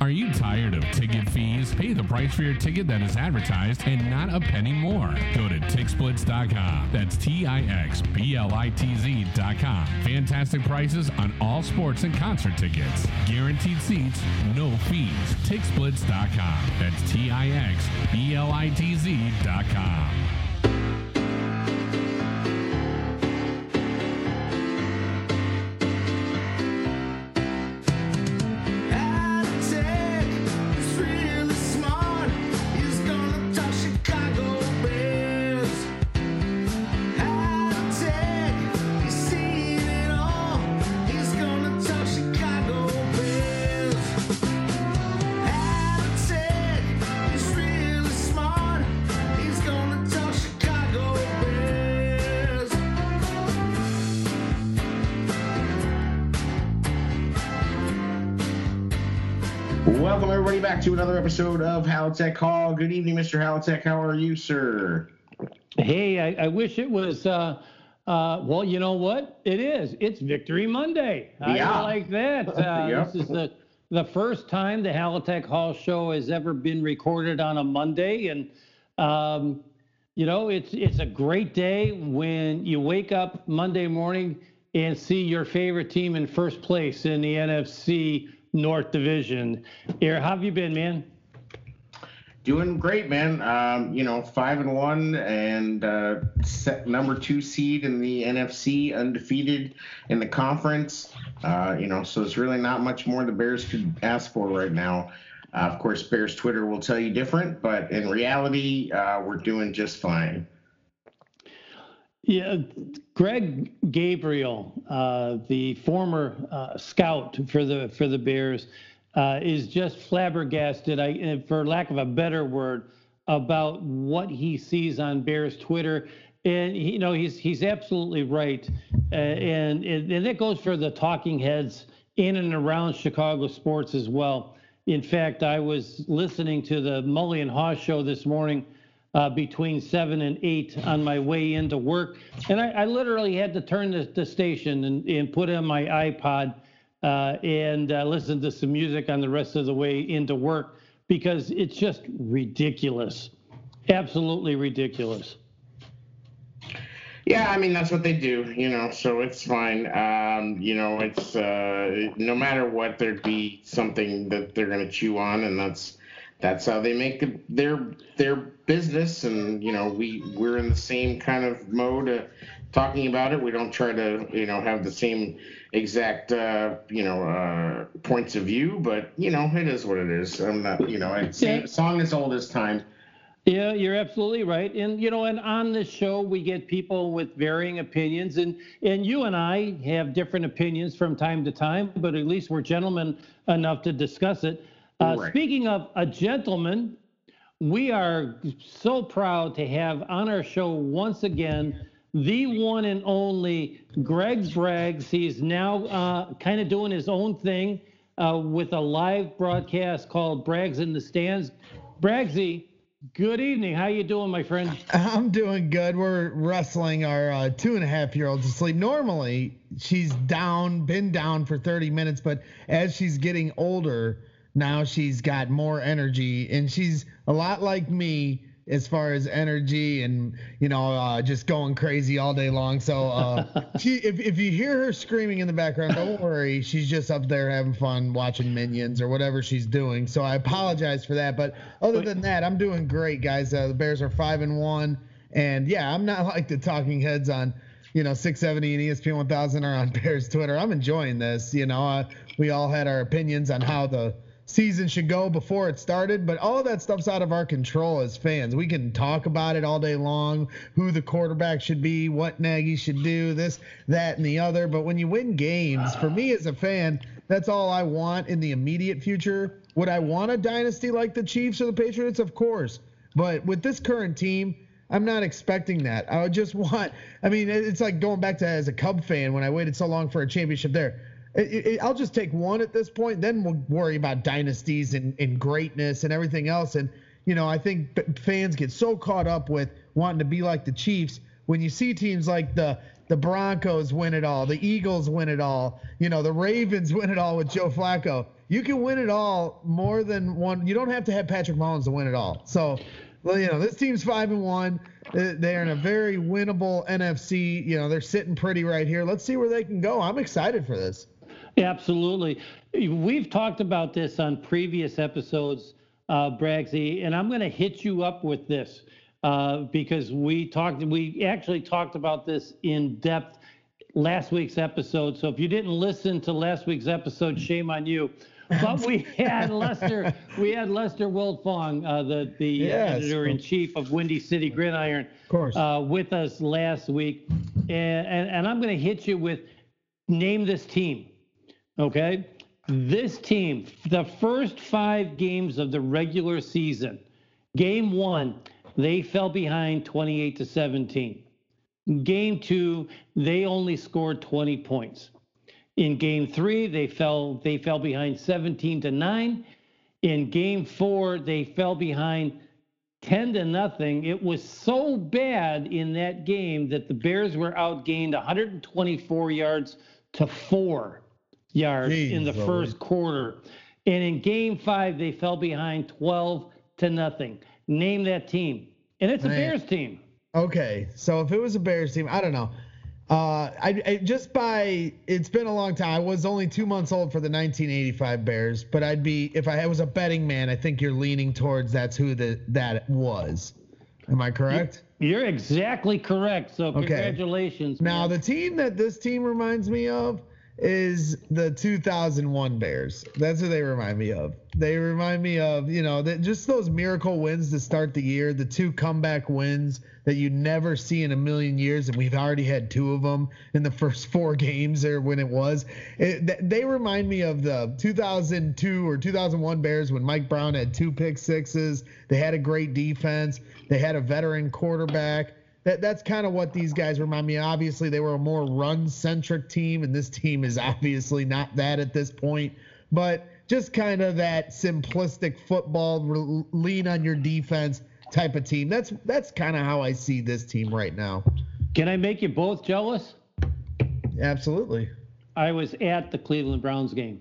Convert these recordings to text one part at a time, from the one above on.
Are you tired of ticket fees? Pay the price for your ticket that is advertised and not a penny more. Go to TixBlitz.com. That's T I X B L I T Z.com. Fantastic prices on all sports and concert tickets. Guaranteed seats, no fees. TixBlitz.com. That's T I X B L I T Z.com. to another episode of Halatek Hall. Good evening, Mr. Halatek. How are you, sir? Hey, I, I wish it was. Uh, uh, well, you know what? It is. It's Victory Monday. Yeah. I like that. Uh, Yep. This is the the first time the Halatek Hall show has ever been recorded on a Monday, and um, you know it's it's a great day when you wake up Monday morning and see your favorite team in first place in the NFC North Division. Here, how have you been, man? Doing great, man. Um, you know, five and one, and uh, number two seed in the NFC, undefeated in the conference. Uh, you know, so it's really not much more the Bears could ask for right now. Uh, of course, Bears Twitter will tell you different, but in reality, uh, we're doing just fine. Yeah, Greg Gabriel, uh, the former uh, scout for the for the Bears, uh, is just flabbergasted, I, for lack of a better word, about what he sees on Bears Twitter. And you know he's he's absolutely right, uh, and and and that goes for the talking heads in and around Chicago sports as well. In fact, I was listening to the Mully and Haw show this morning uh, between seven and eight on my way into work. And I, I literally had to turn the, the station and, and put in my iPod uh, and uh, listen to some music on the rest of the way into work because it's just ridiculous. Absolutely ridiculous. Yeah, I mean that's what they do, you know. So it's fine. Um, you know, it's uh, no matter what, there'd be something that they're going to chew on, and that's that's how they make their their business. And you know, we we're in the same kind of mode uh, talking about it. We don't try to you know have the same exact uh, you know uh, points of view, but you know, it is what it is. I'm not, you know, it's Yeah. song as old as time. Yeah, you're absolutely right. And you know, and on this show we get people with varying opinions and and you and I have different opinions from time to time, but at least we're gentlemen enough to discuss it. Uh, Right. Speaking of a gentleman, we are so proud to have on our show once again the one and only Gregg Braggs. He's now uh, kind of doing his own thing uh, with a live broadcast called Braggs in the Stands. Braggsy, good evening. How you doing, my friend? I'm doing good. We're wrestling our uh, two and a half year old to sleep. Normally, she's down, been down for 30 minutes, but as she's getting older, now she's got more energy, and she's a lot like me as far as energy and you know uh, just going crazy all day long. So uh, she, if if you hear her screaming in the background, don't worry. She's just up there having fun watching Minions or whatever she's doing. So I apologize for that. But other than that, I'm doing great, guys. Uh, the Bears are five and one, and yeah, I'm not like the talking heads on you know 670 and ESPN 1000 or on Bears Twitter. I'm enjoying this. You know, uh, we all had our opinions on how the season should go before it started, but all that stuff's out of our control as fans. We can talk about it all day long, who the quarterback should be, what Nagy should do, this, that, and the other. But when you win games, for me as a fan, that's all I want in the immediate future. Would I want a dynasty like the Chiefs or the Patriots? Of course. But with this current team, I'm not expecting that. I would just want. I mean, it's like going back to as a Cub fan when I waited so long for a championship there. It, it- I'll just take one at this point. Then we'll worry about dynasties and, and greatness and everything else. And you know, I think fans get so caught up with wanting to be like the Chiefs when you see teams like the the Broncos win it all, the Eagles win it all, you know, the Ravens win it all with Joe Flacco. you can win it all more than one. You don't have to have Patrick Mahomes to win it all. So, well, you know, this team's five and one. They're in a very winnable NFC. You know, they're sitting pretty right here. Let's see where they can go. I'm excited for this. Absolutely. We've talked about this on previous episodes, uh, Braggsy, and I'm going to hit you up with this uh, because we talked, we actually talked about this in depth last week's episode. So if you didn't listen to last week's episode, shame on you. But we had Lester, we had Lester Wiltfong, uh, the the Yes. editor in chief of Windy City Gridiron, Of course. uh, with us last week, and and, and I'm going to hit you with name this team, okay? This team, the first five games of the regular season, game one, they fell behind 28 to 17. Game two, they only scored 20 points. In game three, they fell they fell behind 17 to 9. In game four, they fell behind 10 to nothing. It was so bad in that game that the Bears were outgained 124 yards to four yards in the Jeez, first quarter. And in game five, they fell behind 12 to nothing. Name that team. And it's a Bears team. Okay, so if it was a Bears team, I don't know. Uh, I, I just by it's been a long time. I was only two months old for the 1985 Bears, but I'd be if I was a betting man. I think you're leaning towards that's who the that was. Am I correct? You're exactly correct. So congratulations. Now man. the team that this team reminds me of is the 2001 Bears. That's what they remind me of. They remind me of you know that just those miracle wins to start the year, the two comeback wins that you never see in a million years, and we've already had two of them in the first four games or when it was. It, they remind me of the 2002 or 2001 Bears when Mike Brown had two pick sixes. They had a great defense. They had a veteran quarterback that that's kind of what these guys remind me. of. Obviously, they were a more run-centric team, and this team is obviously not that at this point. But just kind of that simplistic football, lean on your defense type of team. That's that's kind of how I see this team right now. Can I make you both jealous? Absolutely. I was at the Cleveland Browns game.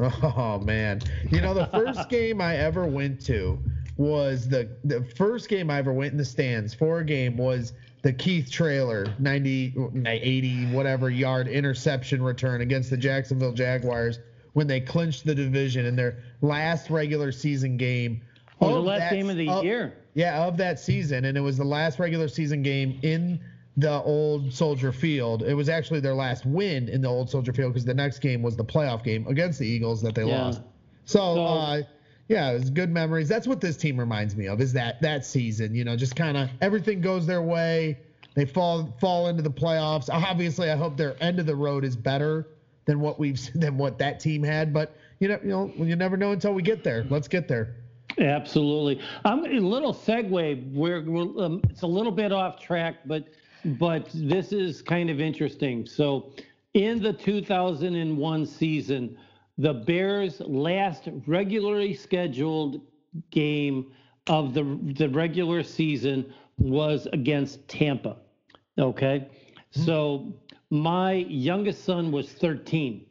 Oh man. You know the first game I ever went to was the the first game I ever went in the stands for a game was the Keith Traylor 90 80 whatever yard interception return against the Jacksonville Jaguars when they clinched the division in their last regular season game. Oh, the last that- game of the of- year. Yeah, of that season, and it was the last regular season game in the old Soldier Field. It was actually their last win in the old Soldier Field because the next game was the playoff game against the Eagles that they Yeah. lost. So, So- uh, yeah, it was good memories. That's what this team reminds me of. Is that that season? You know, just kind of everything goes their way. They fall fall into the playoffs. Obviously, I hope their end of the road is better than what we've than what that team had. But you know, you know, you never know until we get there. Let's get there. Absolutely. I'm a little segue. We're, we're um, it's a little bit off track, but but this is kind of interesting. So, in the 2001 season, the Bears' last regularly scheduled game of the the regular season was against Tampa. Okay, hmm. so my youngest son was 13.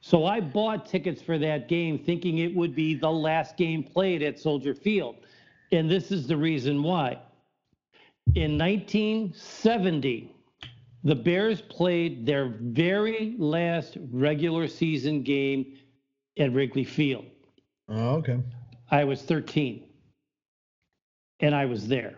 So I bought tickets for that game thinking it would be the last game played at Soldier Field. And this is the reason why. In 1970, the Bears played their very last regular season game at Wrigley Field. Oh, okay. I was 13 and I was there.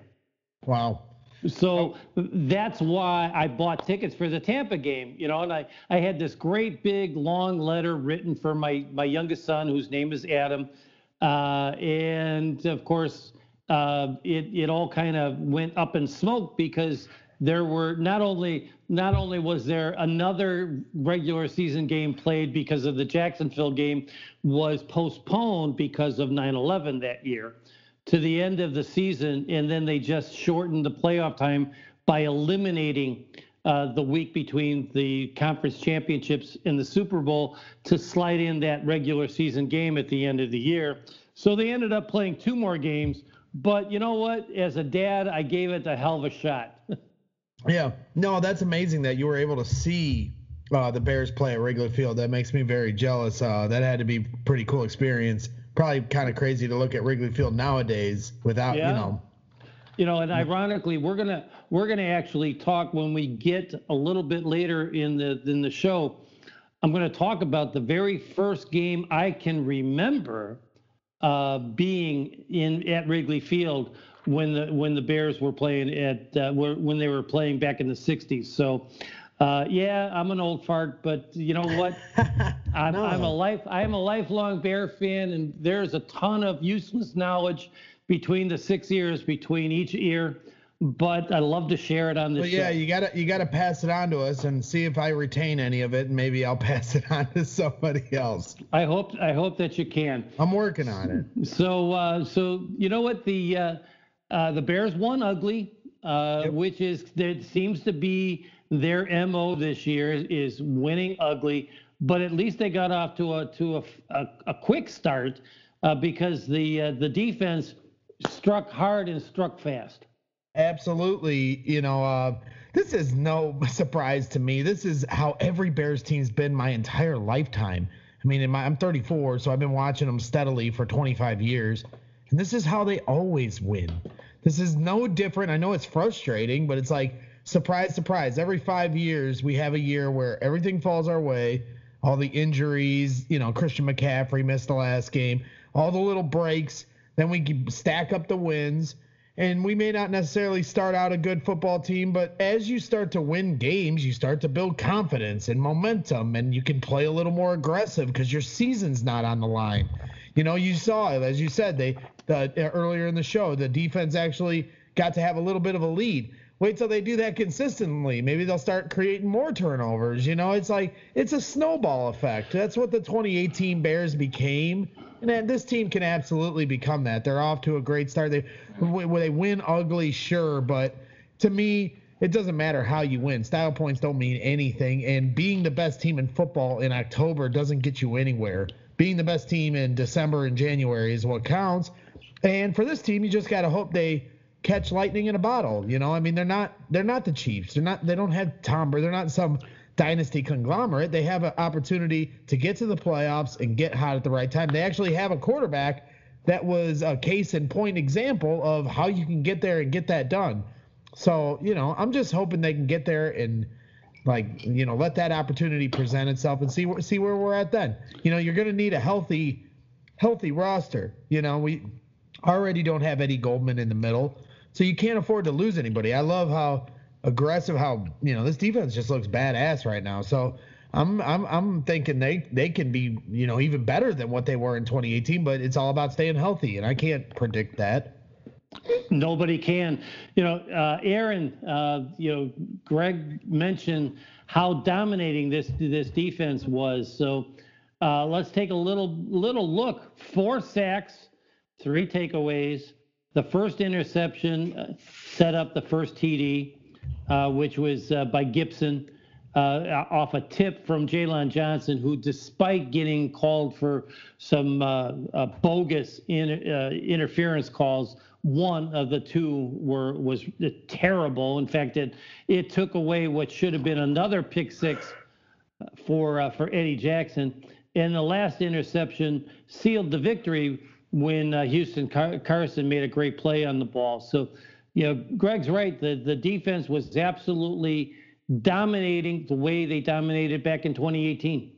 Wow. So that's why I bought tickets for the Tampa game, you know, and I, I had this great big long letter written for my, my youngest son, whose name is Adam. Uh, and of course, uh, it, it all kind of went up in smoke because there were not only not only was there another regular season game played because of the Jacksonville game was postponed because of 9/11 that year to the end of the season, and then they just shortened the playoff time by eliminating uh, the week between the conference championships and the Super Bowl to slide in that regular season game at the end of the year. So they ended up playing two more games. But you know what? As a dad, I gave it a hell of a shot. Yeah. No, that's amazing that you were able to see uh, the Bears play at Wrigley Field. That makes me very jealous. Uh, that had to be pretty cool experience. Probably kind of crazy to look at Wrigley Field nowadays without Yeah. you know. You know, and ironically, we're gonna we're gonna actually talk when we get a little bit later in the in the show. I'm gonna talk about the very first game I can remember uh, being in at Wrigley Field when the when the Bears were playing at uh, when they were playing back in the '60s. So, uh, yeah, I'm an old fart, but you know what? I'm, No. I'm a life I'm a lifelong Bear fan, and there's a ton of useless knowledge between the six ears between each ear. But I love to share it on this But yeah, show. you gotta you gotta pass it on to us and see if I retain any of it, and maybe I'll pass it on to somebody else. I hope I hope that you can. I'm working on it. So, uh, so you know what the uh, the Bears won ugly, uh, Yep. which is that seems to be their mo this year is winning ugly. But at least they got off to a to a, a, a quick start uh, because the uh, the defense struck hard and struck fast. Absolutely. You know, uh, this is no surprise to me. This is how every Bears team's been my entire lifetime. I mean, in my, I'm 34, so I've been watching them steadily for 25 years, and this is how they always win. This is no different. I know it's frustrating, but it's like surprise, surprise. Every five years, we have a year where everything falls our way. All the injuries, you know, Christian McCaffrey missed the last game, all the little breaks. Then we stack up the wins and we may not necessarily start out a good football team, but as you start to win games, you start to build confidence and momentum, and you can play a little more aggressive because your season's not on the line. You know, you saw it, as you said, they the, uh, earlier in the show, the defense actually got to have a little bit of a lead. Wait till they do that consistently. Maybe they'll start creating more turnovers. You know, it's like it's a snowball effect. That's what the 2018 Bears became. And this team can absolutely become that. They're off to a great start. They they win ugly, sure, but to me, it doesn't matter how you win. Style points don't mean anything, and being the best team in football in October doesn't get you anywhere. Being the best team in December and January is what counts. And for this team, you just got to hope they catch lightning in a bottle. You know, I mean, they're not they're not the Chiefs. They're not they don't have Tom. They're not some dynasty conglomerate. They have an opportunity to get to the playoffs and get hot at the right time. They actually have a quarterback that was a case in point example of how you can get there and get that done. So, you know, I'm just hoping they can get there and like, you know, let that opportunity present itself and see see where we're at then. You know, you're going to need a healthy healthy roster. You know, we already don't have Eddie Goldman in the middle, so you can't afford to lose anybody. I love how aggressive, how you know this defense just looks badass right now. So I'm I'm I'm thinking they they can be you know even better than what they were in 2018, but it's all about staying healthy, and I can't predict that. Nobody can. You know, uh, Aaron, uh, you know, Greg mentioned how dominating this this defense was. So uh, let's take a little little look. Four sacks, three takeaways. The first interception uh, set up the first TD, uh, which was uh, by Gipson uh, off a tip from Jaylon Johnson, who, despite getting called for some uh, uh, bogus in, interference calls, one of the two were was terrible. In fact, it it took away what should have been another pick six for for Eddie Jackson. And the last interception sealed the victory when uh, Houston Car- Carson made a great play on the ball. So, you know, Greg's right. The the defense was absolutely dominating the way they dominated back in 2018.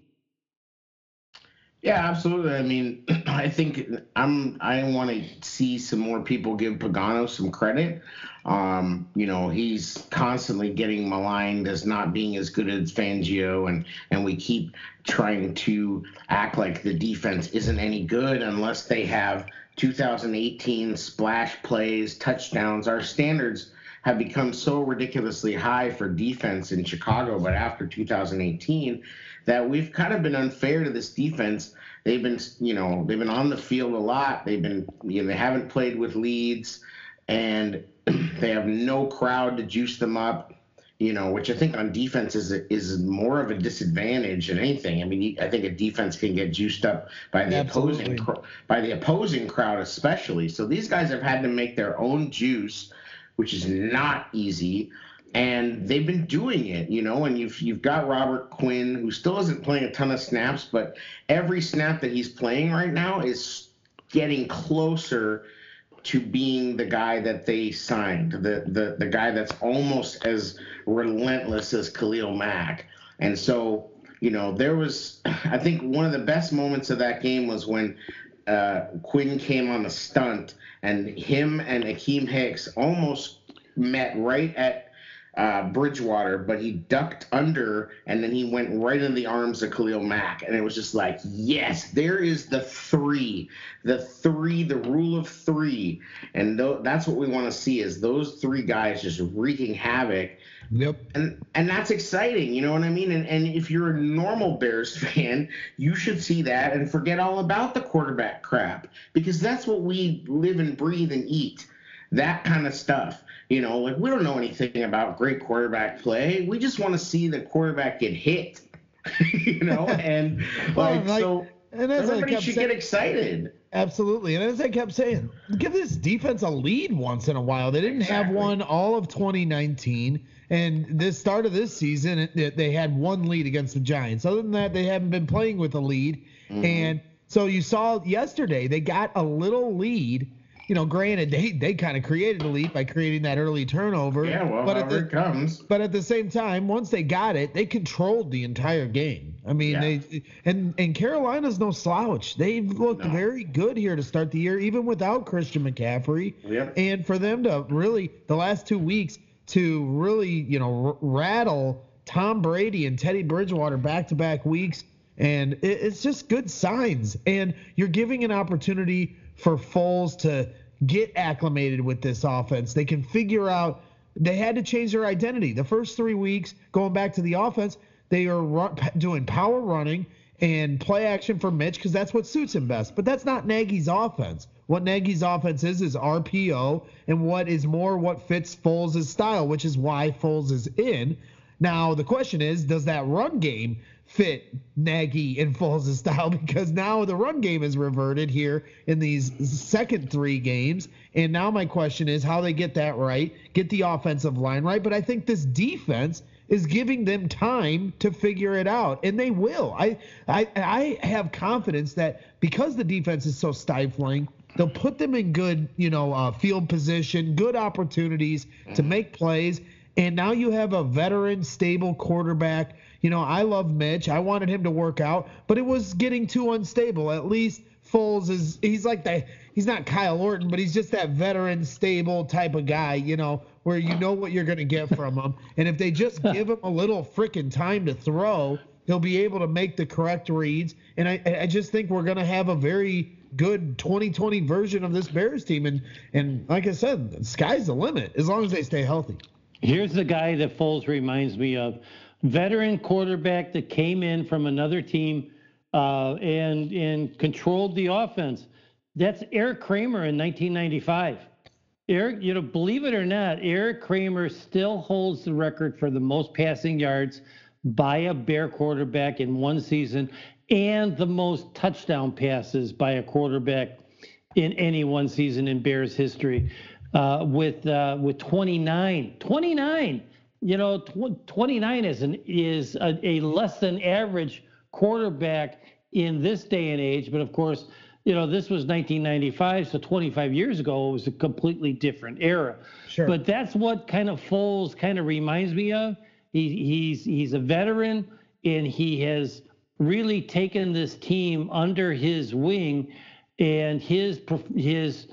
Yeah, absolutely. I mean, I think I'm. I want to see some more people give Pagano some credit. Um, you know, he's constantly getting maligned as not being as good as Fangio, and and we keep trying to act like the defense isn't any good unless they have 2018 splash plays, touchdowns. Our standards have become so ridiculously high for defense in Chicago, but after 2018, that we've kind of been unfair to this defense. They've been, you know, they've been on the field a lot. They've been, you know, they haven't played with leads, and they have no crowd to juice them up. You know, which I think on defense is is more of a disadvantage than anything. I mean, I think a defense can get juiced up by the Absolutely. opposing by the opposing crowd, especially. So these guys have had to make their own juice, which is not easy. and they've been doing it, you know. And you've you've got Robert Quinn, who still isn't playing a ton of snaps, but every snap that he's playing right now is getting closer to being the guy that they signed, the the the guy that's almost as relentless as Khalil Mack. And so, you know, there was I think one of the best moments of that game was when uh, Quinn came on a stunt and him and Akiem Hicks almost met right at uh, Bridgewater, but he ducked under and then he went right in the arms of Khalil Mack. And it was just like, yes, there is the three, the three, the rule of three. And th- that's what we want to see is those three guys just wreaking havoc. Yep. And and that's exciting, you know what I mean? And and if you're a normal Bears fan, you should see that and forget all about the quarterback crap because that's what we live and breathe and eat. That kind of stuff. You know, like we don't know anything about great quarterback play. We just want to see the quarterback get hit. you know, and Well, like, like- so and as I everybody kept should saying- get excited. Absolutely. And as I kept saying, give this defense a lead once in a while. They didn't have one all of 2019. And this start of this season, it- it- they had one lead against the Giants. Other than that, they haven't been playing with a lead. Mm-hmm. And so you saw yesterday, they got a little lead. You know, granted, they, they kind of created a lead by creating that early turnover. Yeah, well, but at the, it comes. but at the same time, once they got it, they controlled the entire game. I mean, Yeah. they and and Carolina's no slouch. They've looked No. very good here to start the year, even without Christian McCaffrey. Yep. And for them to really the last two weeks to really you know r- rattle Tom Brady and Teddy Bridgewater back to back weeks, and it, it's just good signs. And you're giving an opportunity for Foles to get acclimated with this offense. They can figure out they had to change their identity. The first three weeks, going back to the offense, they are run, doing power running and play action for Mitch because that's what suits him best. But that's not Nagy's offense. What Nagy's offense is is RPO, and what is more what fits Foles' style, which is why Foles is in. Now the question is, does that run game fit Nagy and Foles' style? Because now the run game is reverted here in these second three games. And now my question is how they get that right, get the offensive line right. But I think this defense is giving them time to figure it out, and they will. I I I have confidence that because the defense is so stifling, they'll put them in good, you know, uh, field position, good opportunities to make plays. And now you have a veteran, stable quarterback. You know, I love Mitch. I wanted him to work out, but it was getting too unstable. At least Foles is he's like the he's not Kyle Orton, but he's just that veteran, stable type of guy. You know, where you know what you're gonna get from him. And if they just give him a little freaking time to throw, he'll be able to make the correct reads. And I, I just think we're gonna have a very good 2020 version of this Bears team. And and like I said, the sky's the limit as long as they stay healthy. Here's the guy that Foles reminds me of. Veteran quarterback that came in from another team uh, and and controlled the offense. That's Erik Kramer in 1995. Erik, you know, believe it or not, Erik Kramer still holds the record for the most passing yards by a Bear quarterback in one season and the most touchdown passes by a quarterback in any one season in Bears history uh, with uh, with 29. 29. You know, tw- 29 is an is a, a less than average quarterback in this day and age. But of course, you know, this was 1995, so 25 years ago it was a completely different era. Sure. But that's what kind of Foles kind of reminds me of. He, he's he's a veteran and he has really taken this team under his wing and his his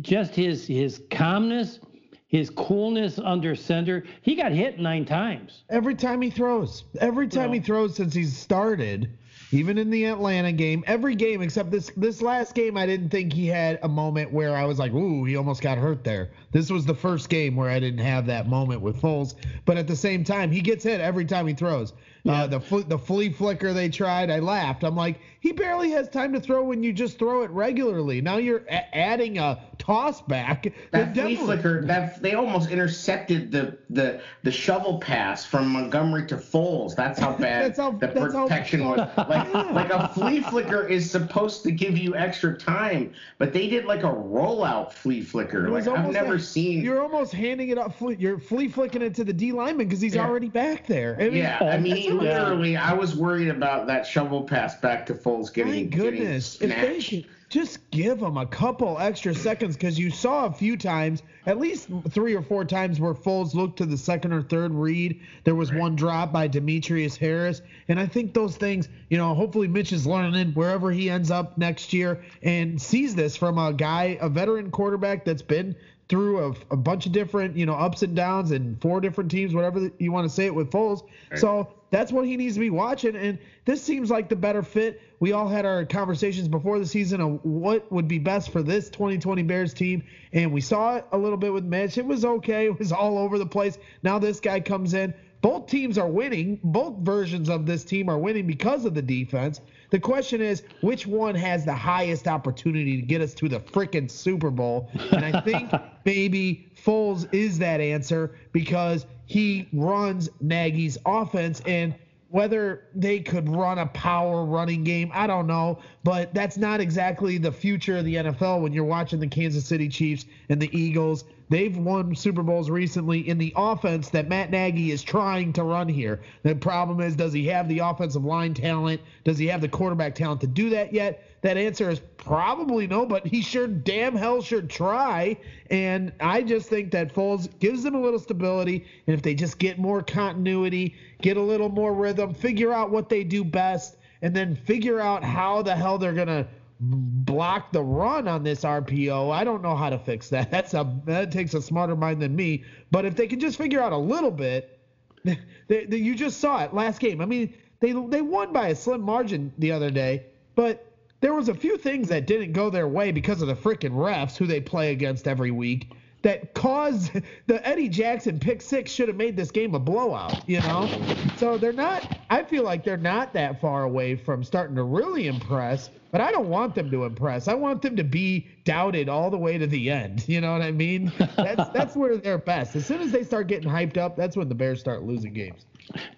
just his his calmness, his coolness under center. He got hit nine times. Every time he throws, every time he throws since he's started, even in the Atlanta game, every game except this this last game, I didn't think he had a moment where I was like, "Ooh, he almost got hurt there." This was the first game where I didn't have that moment with Foles, but at the same time, he gets hit every time he throws. Uh, the fl- the flea flicker they tried, I laughed. I'm like, he barely has time to throw when you just throw it regularly. Now you're a- adding a toss back. That flea flicker, that they almost intercepted the the the shovel pass from Montgomery to Foles. That's how bad that's how, the protection how... was. Like like a flea flicker is supposed to give you extra time, but they did like a rollout flea flicker. Like I've never like, seen. You're almost handing it up. You're flea flicking it to the D lineman because he's yeah. already back there. I mean, yeah, I mean, literally, I was worried about that shovel pass back to Foles getting. My goodness, getting if they just give them a couple extra seconds because you saw a few times, at least three or four times, where Foles looked to the second or third read. There was right. one drop by Demetrius Harris, and I think those things, you know, hopefully Mitch is learning wherever he ends up next year and sees this from a guy, a veteran quarterback that's been through a, a, bunch of different, you know, ups and downs and four different teams, whatever you want to say it with Foles. Right. So that's what he needs to be watching. And this seems like the better fit. We all had our conversations before the season of what would be best for this 2020 Bears team. And we saw it a little bit with Mitch. It was okay. It was all over the place. Now this guy comes in. Both teams are winning. Both versions of this team are winning because of the defense. The question is, which one has the highest opportunity to get us to the freaking Super Bowl? And I think maybe Foles is that answer because he runs Nagy's offense and whether they could run a power running game, I don't know, but that's not exactly the future of the NFL when you're watching the Kansas City Chiefs and the Eagles They've won Super Bowls recently in the offense that Matt Nagy is trying to run here. The problem is, does he have the offensive line talent? Does he have the quarterback talent to do that yet? That answer is probably no, but he sure damn hell should try. And I just think that Foles gives them a little stability. And if they just get more continuity, get a little more rhythm, figure out what they do best, and then figure out how the hell they're going to block the run on this RPO. I don't know how to fix that. That's a that takes a smarter mind than me. But if they can just figure out a little bit, they, they, you just saw it last game. I mean, they they won by a slim margin the other day, but there was a few things that didn't go their way because of the freaking refs who they play against every week that caused the Eddie Jackson pick six should have made this game a blowout, you know? So they're not, I feel like they're not that far away from starting to really impress, but I don't want them to impress. I want them to be doubted all the way to the end. You know what I mean? That's, that's where they're best. As soon as they start getting hyped up, that's when the Bears start losing games.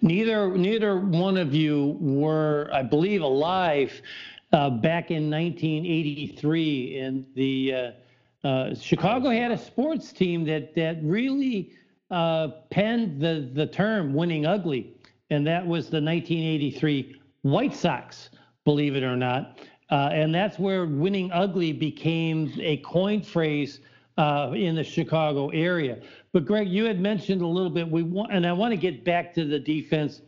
Neither, neither one of you were, I believe, alive uh, back in 1983 in the, uh, uh, Chicago had a sports team that that really uh, penned the the term "winning ugly," and that was the 1983 White Sox. Believe it or not, uh, and that's where "winning ugly" became a coin phrase uh, in the Chicago area. But Greg, you had mentioned a little bit. We want, and I want to get back to the defense,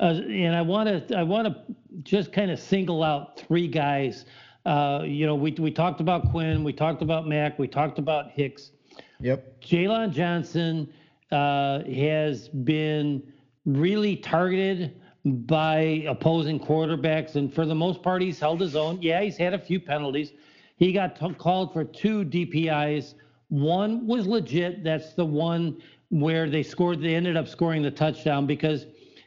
uh, and I want to I want to just kind of single out three guys uh, you know, we, we talked about Quinn, we talked about Mack, we talked about Hicks. Yep. Jaylon Johnson uh, has been really targeted by opposing quarterbacks, and for the most part, he's held his own. Yeah, he's had a few penalties. He got t- called for two DPIs. One was legit. That's the one where they scored. They ended up scoring the touchdown because,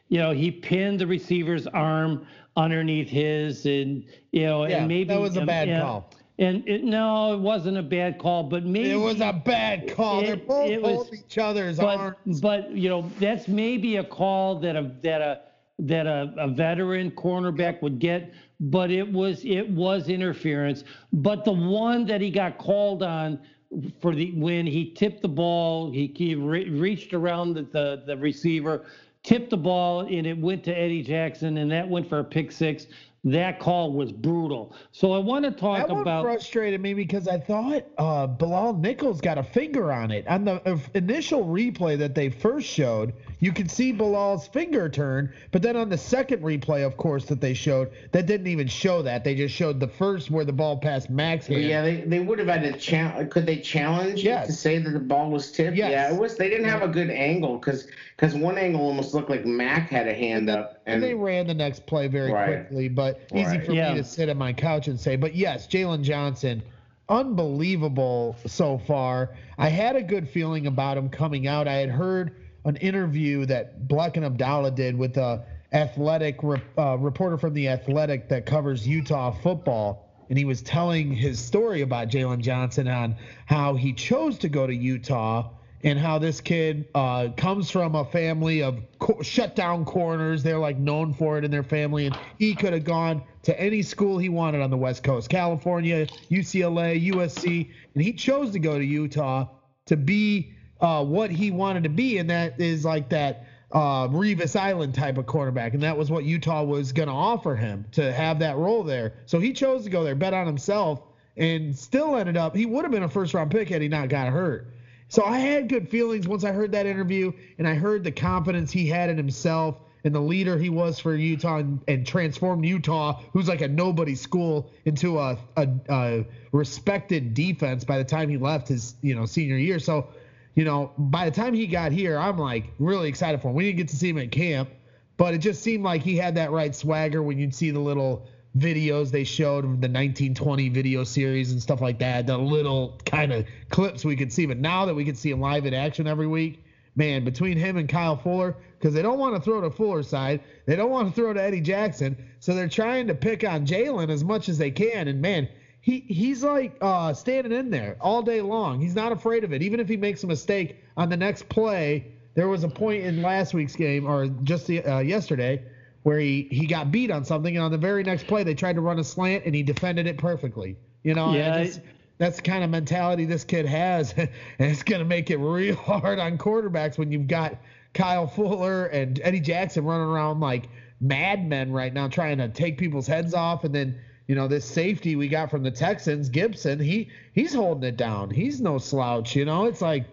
you know, he pinned the receiver's arm underneath his, and you know, yeah, and maybe that was a um, bad and, call. And it, no, it wasn't a bad call, but maybe it was a bad call. It, They're both holding each other's but, arms. But you know, that's maybe a call that a that a that a, a veteran cornerback would get, but it was it was interference. But the one that he got called on for the when he tipped the ball, he, he re- reached around the, the, the receiver, tipped the ball and it went to Eddie Jackson, and that went for a pick six. That call was brutal. So I want to talk that about. That frustrated me because I thought uh, Bilal Nichols got a finger on it on the uh, initial replay that they first showed you could see Bilal's finger turn, but then on the second replay, of course, that they showed, that didn't even show that. They just showed the first where the ball passed Max. Hand. Yeah, they, they would have had to challenge. Could they challenge yes. to say that the ball was tipped? Yes. Yeah, it was. They didn't have a good angle because because one angle almost looked like Mack had a hand up, and, and they ran the next play very right. quickly. But easy right. for yeah. me to sit on my couch and say, but yes, Jaylon Johnson unbelievable so far. I had a good feeling about him coming out. I had heard an interview that Black and Abdallah did with a athletic uh, reporter from the Athletic that covers Utah football, and he was telling his story about Jaylon Johnson on how he chose to go to Utah and how this kid uh, comes from a family of co- shut down corners. They're like known for it in their family, and he could have gone to any school he wanted on the West Coast, California, UCLA, USC, and he chose to go to Utah to be uh, what he wanted to be, and that is like that uh, Revis Island type of quarterback, and that was what Utah was going to offer him to have that role there. So he chose to go there, bet on himself, and still ended up. He would have been a first round pick had he not got hurt. So I had good feelings once I heard that interview, and I heard the confidence he had in himself and the leader he was for Utah and, and transformed Utah, who's like a nobody school, into a, a, a respected defense by the time he left his you know senior year. So you know, by the time he got here, I'm like really excited for him. We didn't get to see him at camp, but it just seemed like he had that right swagger when you'd see the little videos they showed of the 1920 video series and stuff like that, the little kind of clips we could see. But now that we can see him live in action every week, man, between him and Kyle Fuller, because they don't want to throw to Fuller side, they don't want to throw to Eddie Jackson, so they're trying to pick on Jaylon as much as they can. And man, he he's like uh, standing in there all day long. He's not afraid of it. Even if he makes a mistake on the next play, there was a point in last week's game or just the, uh, yesterday where he he got beat on something, and on the very next play they tried to run a slant and he defended it perfectly. You know, yeah. Just, that's the kind of mentality this kid has, and it's going to make it real hard on quarterbacks when you've got Kyle Fuller and Eddie Jackson running around like madmen right now, trying to take people's heads off, and then you know, this safety we got from the Texans, Gipson, he he's holding it down. He's no slouch. You know, it's like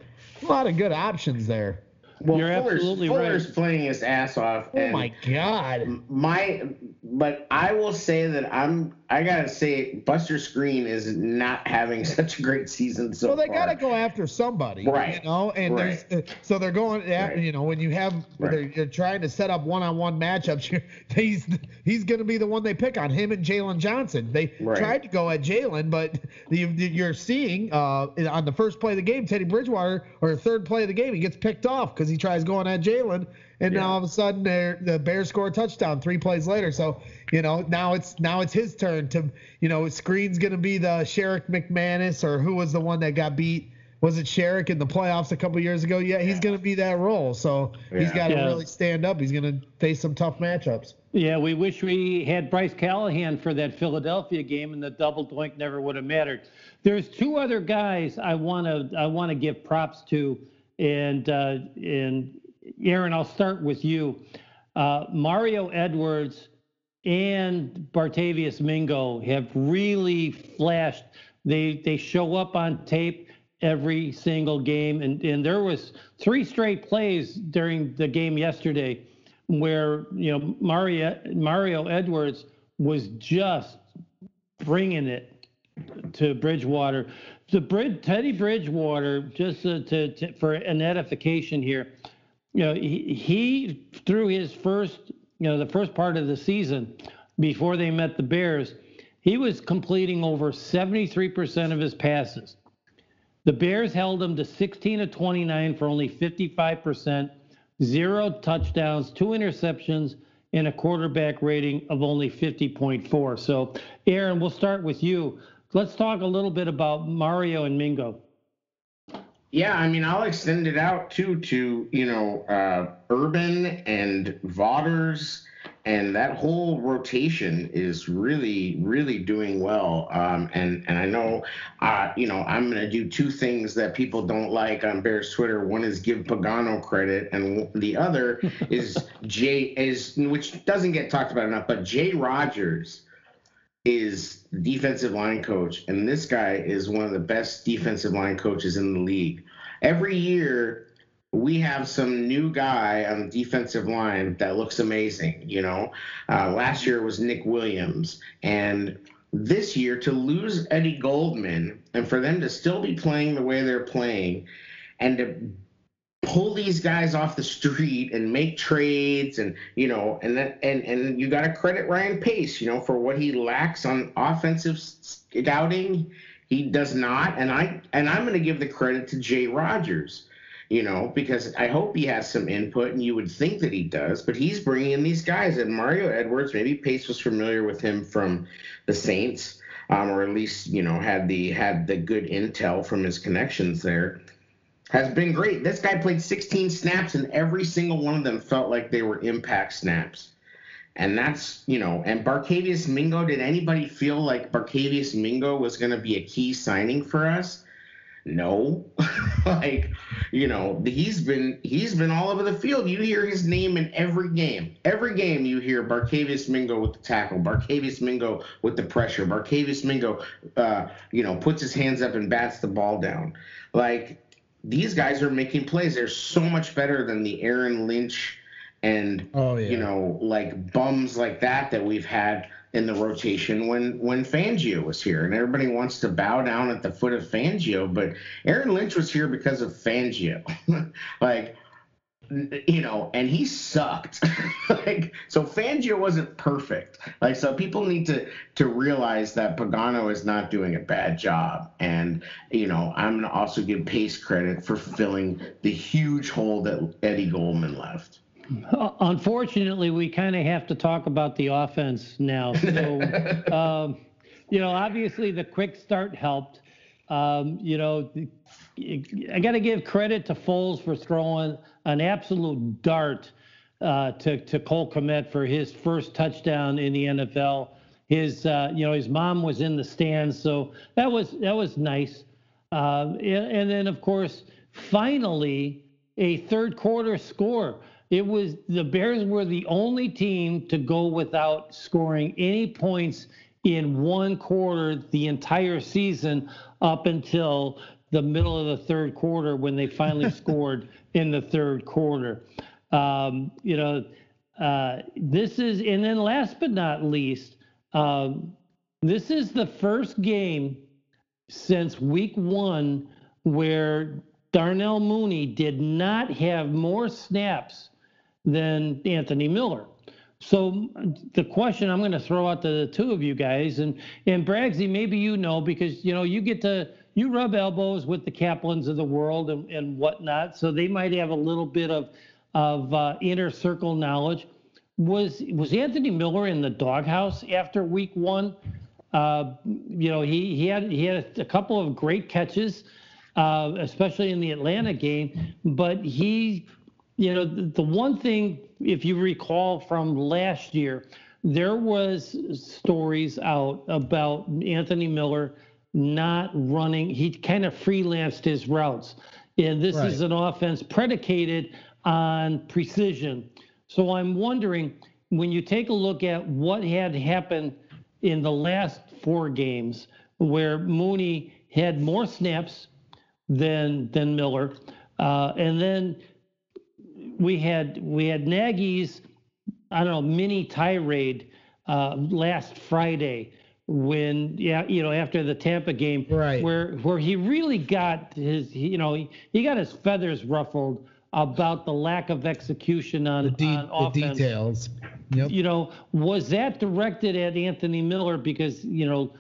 a lot of good options there. Well, You're Fuller's, absolutely Fuller's right. playing his ass off. Oh and my God! My, but I will say that I'm. I gotta say, Buster Skrine is not having such a great season so far. well, they far. got to go after somebody, Right. You know, and Right. there's uh, so they're going. After, Right. You know, when you have Right. they're, you're trying to set up one-on-one matchups, he's he's going to be the one they pick on him and Jaylon Johnson. They tried to go at Jaylon, but you, you're seeing uh, on the first play of the game, Teddy Bridgewater, or third play of the game, he gets picked off because he tries going at Jaylon. And Yeah. now all of a sudden, the Bears score a touchdown three plays later. So, you know, now it's now it's his turn to, you know, Skrine's going to be the Sherrick McManis or who was the one that got beat? Was it Sherrick in the playoffs a couple years ago? Yeah, he's going to be that role. So he's got to Yeah. really stand up. He's going to face some tough matchups. Yeah, we wish we had Bryce Callahan for that Philadelphia game, and the double doink never would have mattered. There's two other guys I want to I want to give props to, and uh, and Aaron, I'll start with you. Uh, Mario Edwards and Barkevious Mingo have really flashed. They they show up on tape every single game, and and there was three straight plays during the game yesterday where you know Mario Mario Edwards was just bringing it to Bridgewater. The Brid, Teddy Bridgewater, just to, to, to, for an edification here, you know, he, he through his first, you know, the first part of the season before they met the Bears, he was completing over 73% of his passes. The Bears held him to 16 of 29 for only 55%, zero touchdowns, two interceptions, and a quarterback rating of only 50.4. So, Aaron, we'll start with you. Let's talk a little bit about Mario and Mingo. Yeah, I mean, I'll extend it out too to you know uh, Urban and Vaughters, and that whole rotation is really, really doing well. Um, and and I know, uh, you know, I'm gonna do two things that people don't like on Bears Twitter. One is give Pagano credit, and the other is Jay is which doesn't get talked about enough, but Jay Rodgers is defensive line coach, and this guy is one of the best defensive line coaches in the league. Every year, we have some new guy on the defensive line that looks amazing. You know, uh, last year was Nick Williams, and this year to lose Eddie Goldman and for them to still be playing the way they're playing, and to pull these guys off the street and make trades and you know and that and and you got to credit Ryan Pace you know for what he lacks on offensive scouting. He does not and I and I'm going to give the credit to Jay Rodgers you know because I hope he has some input and you would think that he does but he's bringing in these guys and Mario Edwards maybe Pace was familiar with him from the Saints um, or at least you know had the had the good intel from his connections there, has been great. This guy played 16 snaps, and every single one of them felt like they were impact snaps. And that's, you know, and Barkevious Mingo, did anybody feel like Barkevious Mingo was going to be a key signing for us? No. like, you know, he's been he's been all over the field. You hear his name in every game. Every game you hear Barkevious Mingo with the tackle, Barkevious Mingo with the pressure, Barkevious Mingo uh, you know, puts his hands up and bats the ball down. Like these guys are making plays. They're so much better than the Aaron Lynch and oh, yeah. you know like bums like that that we've had in the rotation when when Fangio was here, and everybody wants to bow down at the foot of Fangio, but Aaron Lynch was here because of Fangio, like you know, and he sucked. like so, Fangio wasn't perfect. Like so, people need to to realize that Pagano is not doing a bad job, and you know, I'm gonna also give Pace credit for filling the huge hole that Eddie Goldman left. Unfortunately, we kind of have to talk about the offense now. So, um, you know, obviously the quick start helped. Um, you know, I got to give credit to Foles for throwing an absolute dart uh, to to Cole Kmet for his first touchdown in the NFL. His, uh, you know, his mom was in the stands, so that was that was nice. Uh, and, and then, of course, finally a third quarter score. It was the Bears were the only team to go without scoring any points in one quarter the entire season up until the middle of the third quarter when they finally scored in the third quarter. Um, you know, uh, this is, and then last but not least, um, this is the first game since week one where Darnell Mooney did not have more snaps than Anthony Miller. So the question I'm going to throw out to the two of you guys, and and Braggsy, maybe you know because you know you get to you rub elbows with the Kaplans of the world and, and whatnot, so they might have a little bit of of uh, inner circle knowledge. Was was Anthony Miller in the doghouse after Week One? Uh, you know, he he had he had a couple of great catches, uh, especially in the Atlanta game, but he you know, the, the one thing, if you recall from last year, there was stories out about Anthony Miller not running. He kind of freelanced his routes. And this right. is an offense predicated on precision. So I'm wondering when you take a look at what had happened in the last four games, where Mooney had more snaps than than Miller, uh, and then we had we had Nagy's I don't know mini tirade uh, last Friday when yeah you know after the Tampa game right where where he really got his you know he, he got his feathers ruffled about the lack of execution on, the, de- on the details. Yep. You know, was that directed at Anthony Miller because you know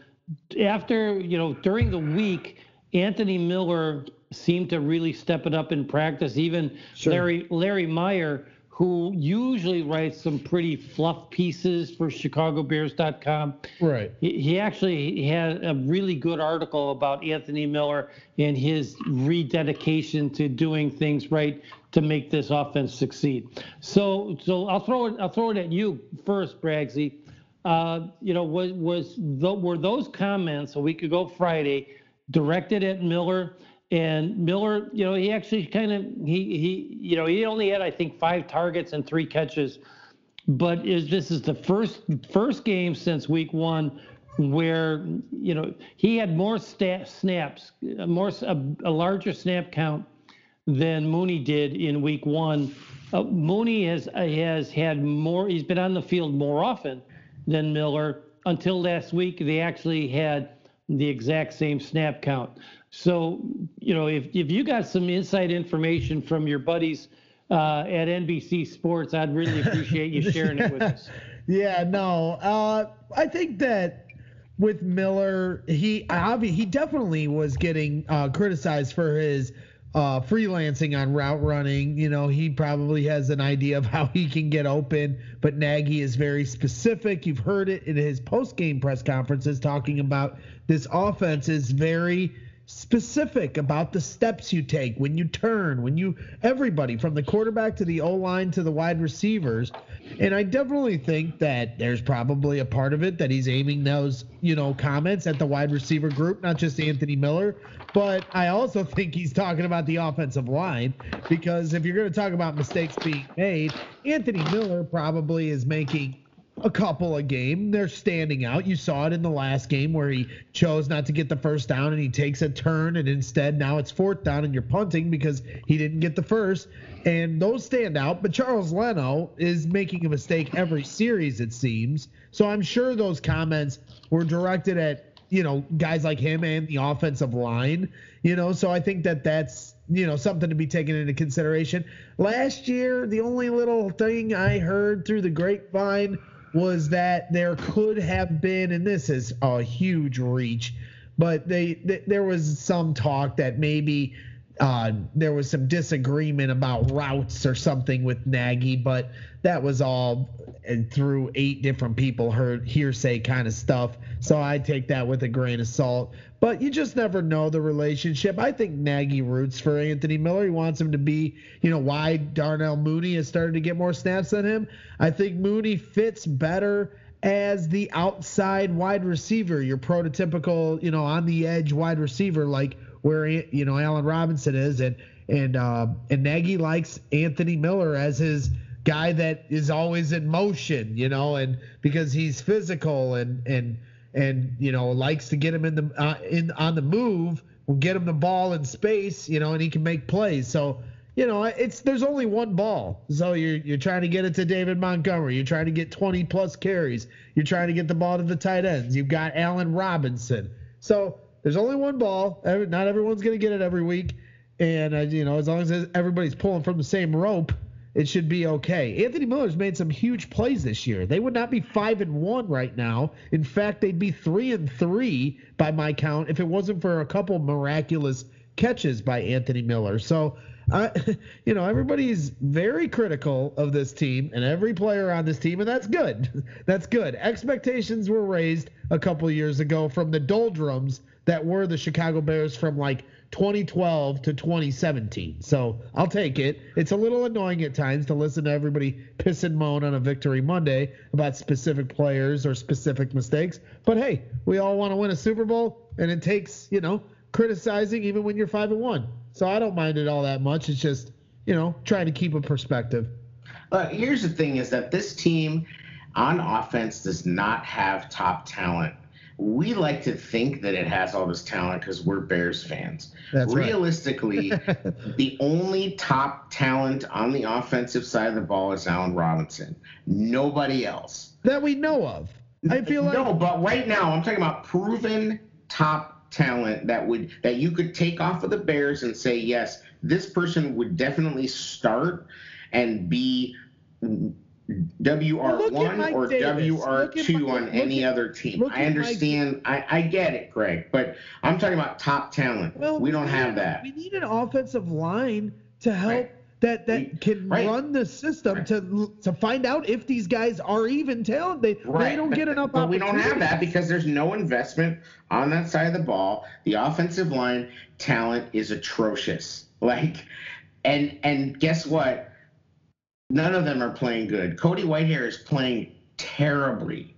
after you know during the week Anthony Miller seemed to really step it up in practice. Even sure. Larry Larry Mayer, who usually writes some pretty fluff pieces for ChicagoBears.com. Right. He, he actually had a really good article about Anthony Miller and his rededication to doing things right to make this offense succeed. So, so I'll throw it. I'll throw it at you first, Braggsy. Uh, you know, was was the, were those comments a week ago Friday directed at Miller? And Miller, you know, he actually kind of he he you know he only had I think five targets and three catches, but is this is the first first game since week one where you know he had more snaps, more a, a, larger snap count than Mooney did in week one. Uh, Mooney has has had more. He's been on the field more often than Miller until last week. They actually had the exact same snap count. So, you know, if, if you got some inside information from your buddies uh, at NBC Sports, I'd really appreciate you sharing it with us. Yeah, no, uh, I think that with Miller, he he definitely was getting uh, criticized for his uh, freelancing on route running. You know, he probably has an idea of how he can get open, but Nagy is very specific. You've heard it in his post game press conferences talking about this offense is very specific about the steps you take when you turn, when you everybody from the quarterback to the O line to the wide receivers. And I definitely think that there's probably a part of it that he's aiming those, you know, comments at the wide receiver group, not just Anthony Miller. But I also think he's talking about the offensive line because if you're going to talk about mistakes being made, Anthony Miller probably is making a couple of game. They're standing out. You saw it in the last game where he chose not to get the first down and he takes a turn and instead now it's fourth down and you're punting because he didn't get the first. And those stand out. But Charles Leno is making a mistake every series, it seems. So I'm sure those comments were directed at, you know, guys like him and the offensive line, you know. So I think that that's, you know, something to be taken into consideration. Last year, the only little thing I heard through the grapevine was that there could have been, and this is a huge reach, but they, there was some talk that maybe uh, there was some disagreement about routes or something with Nagy, but that was all and through eight different people heard hearsay kind of stuff. So I take that with a grain of salt. But you just never know the relationship. I think Nagy roots for Anthony Miller. He wants him to be, you know, why Darnell Mooney has started to get more snaps than him. I think Mooney fits better as the outside wide receiver, your prototypical, you know, on the edge wide receiver, like where you know Allen Robinson is, and and uh, and Nagy likes Anthony Miller as his guy that is always in motion, you know, and because he's physical and and and you know likes to get him in the uh, in on the move, will get him the ball in space, you know, and he can make plays. So you know, it's there's only one ball. So you're you're trying to get it to David Montgomery. You're trying to get 20 plus carries. You're trying to get the ball to the tight ends. You've got Allen Robinson. So there's only one ball. Not everyone's going to get it every week. And uh, you know, as long as everybody's pulling from the same rope, it should be okay. Anthony Miller's made some huge plays this year. They would not be five and one right now. In fact, they'd be three and three by my count if it wasn't for a couple miraculous catches by Anthony Miller. So you know, everybody's very critical of this team and every player on this team, and that's good. That's good. Expectations were raised a couple years ago from the doldrums that were the Chicago Bears from like 2012 to 2017. So I'll take it. It's a little annoying at times to listen to everybody piss and moan on a Victory Monday about specific players or specific mistakes. But hey, we all want to win a Super Bowl, and it takes, you know, criticizing even when you're five and one. So I don't mind it all that much. It's just, you know, trying to keep a perspective. Uh, here's the thing: is that this team on offense does not have top talent. We like to think that it has all this talent because we're Bears fans. That's Realistically, right. the only top talent on the offensive side of the ball is Allen Robinson. Nobody else that we know of. I feel like no, but right now I'm talking about proven top talent that would that you could take off of the Bears and say yes, this person would definitely start and be WR one or WR two on any at, other team. I understand. I, I get it, Greg, but I'm talking about top talent. Well, we don't we have that. We need an offensive line to help. Right that that can right. run the system right. to to find out if these guys are even talented. They, they don't get enough. But we don't have that because there's no investment on that side of the ball. The offensive line talent is atrocious. Like, and and guess what? None of them are playing good. Cody Whitehair is playing terribly.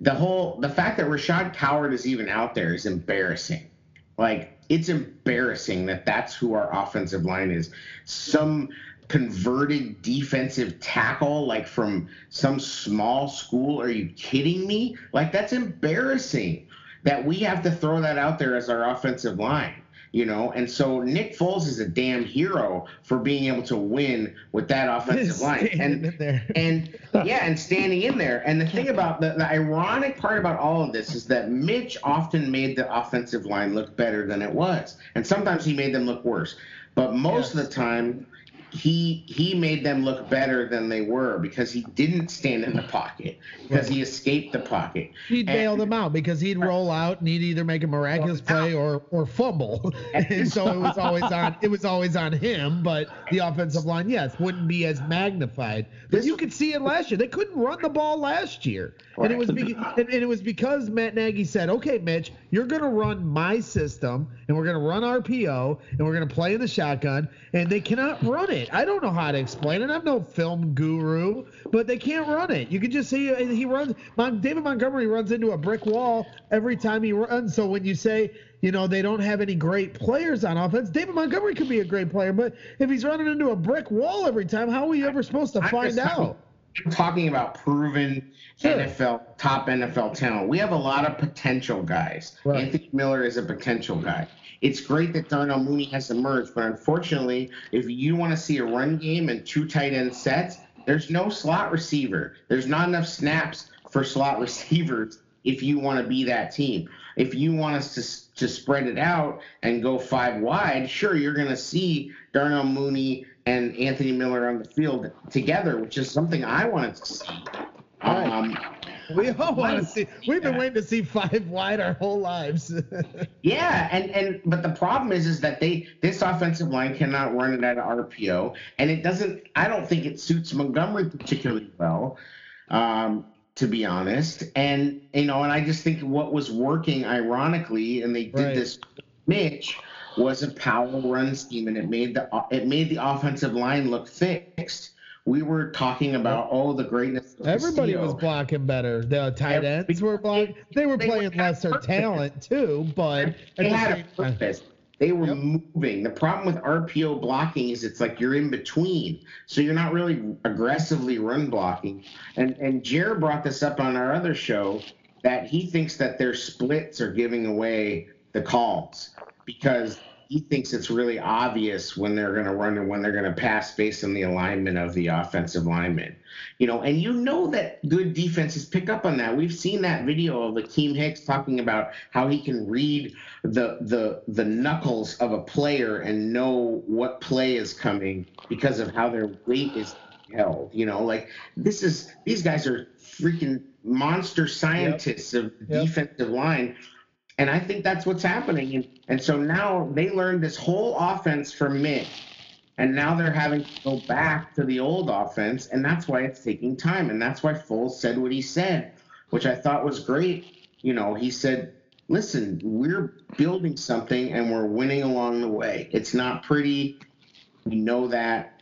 The whole the fact that Rashad Coward is even out there is embarrassing. Like it's embarrassing that that's who our offensive line is. Some converted defensive tackle like from some small school. Are you kidding me? Like that's embarrassing that we have to throw that out there as our offensive line you know. And so Nick Foles is a damn hero for being able to win with that offensive line. And and yeah, and standing in there. And the thing about the, the ironic part about all of this is that Mitch often made the offensive line look better than it was, and sometimes he made them look worse. But most of the time, he he made them look better than they were because he didn't stand in the pocket because he escaped the pocket. He'd bail them out because he'd roll out and he'd either make a miraculous play ah. or or fumble, and so it was always on it was always on him. But the offensive line, yes, wouldn't be as magnified. But you could see it last year. They couldn't run the ball last year, and it was be, and, and it was because Matt Nagy said, "Okay, Mitch, you're going to run my system, and we're going to run RPO, and we're going to play in the shotgun, and they cannot run it. I don't know how to explain it. I'm no film guru, but they can't run it. You can just see uh, he runs. Mon, David Montgomery runs into a brick wall every time he runs. So when you say you know they don't have any great players on offense, David Montgomery could be a great player, but if he's running into a brick wall every time, how are you ever supposed to I'm find just talking- out? I'm talking about proven Sure. NFL top NFL talent. We have a lot of potential guys. Right. Anthony Miller is a potential guy. It's great that Darnell Mooney has emerged, but unfortunately, if you want to see a run game and two tight end sets, there's no slot receiver. There's not enough snaps for slot receivers if you want to be that team. If you want us to to spread it out and go five wide, sure, you're going to see Darnell Mooney and Anthony Miller on the field together, which is something I wanted to see. Um, We all want to see. We've been waiting to see five wide our whole lives. Yeah, and and but the problem is is that they this offensive line cannot run it at RPO, and it doesn't. I don't think it suits Montgomery particularly well, um, to be honest. And you know, and I just think what was working, ironically, and they did Right. this, Mitch, was a power run scheme, and it made the it made the offensive line look fixed. We were talking about oh the greatness. Of Everybody Castillo. was blocking better. The tight ends were blocking. They were They playing lesser talent too, but They had a time- purpose. They were Yep. moving. The problem with RPO blocking is it's like you're in between, so you're not really aggressively run blocking. And and Jer brought this up on our other show that he thinks that their splits are giving away the calls because he thinks it's really obvious when they're going to run and when they're going to pass based on the alignment of the offensive lineman. You know, and you know that good defenses pick up on that. We've seen that video of Akiem Hicks talking about how he can read the the the knuckles of a player and know what play is coming because of how their weight is held. You know, like this is these guys are freaking monster scientists of Yep. defensive line. And I think that's what's happening. And, and so now they learned this whole offense from Mick. And now they're having to go back to the old offense. And that's why it's taking time. And that's why Foles said what he said, which I thought was great. You know, he said, listen, we're building something and we're winning along the way. It's not pretty. We know that.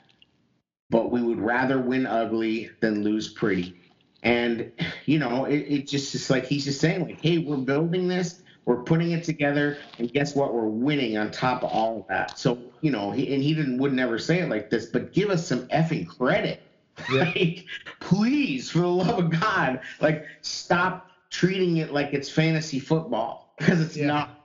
But we would rather win ugly than lose pretty. And, you know, it, it just is like he's just saying, like, hey, we're building this, we're putting it together, and guess what? We're winning on top of all of that. So, you know, he, and he didn't would never say it like this, but give us some effing credit. Like, please, for the love of God, like, stop treating it like it's fantasy football because it's Yeah. not.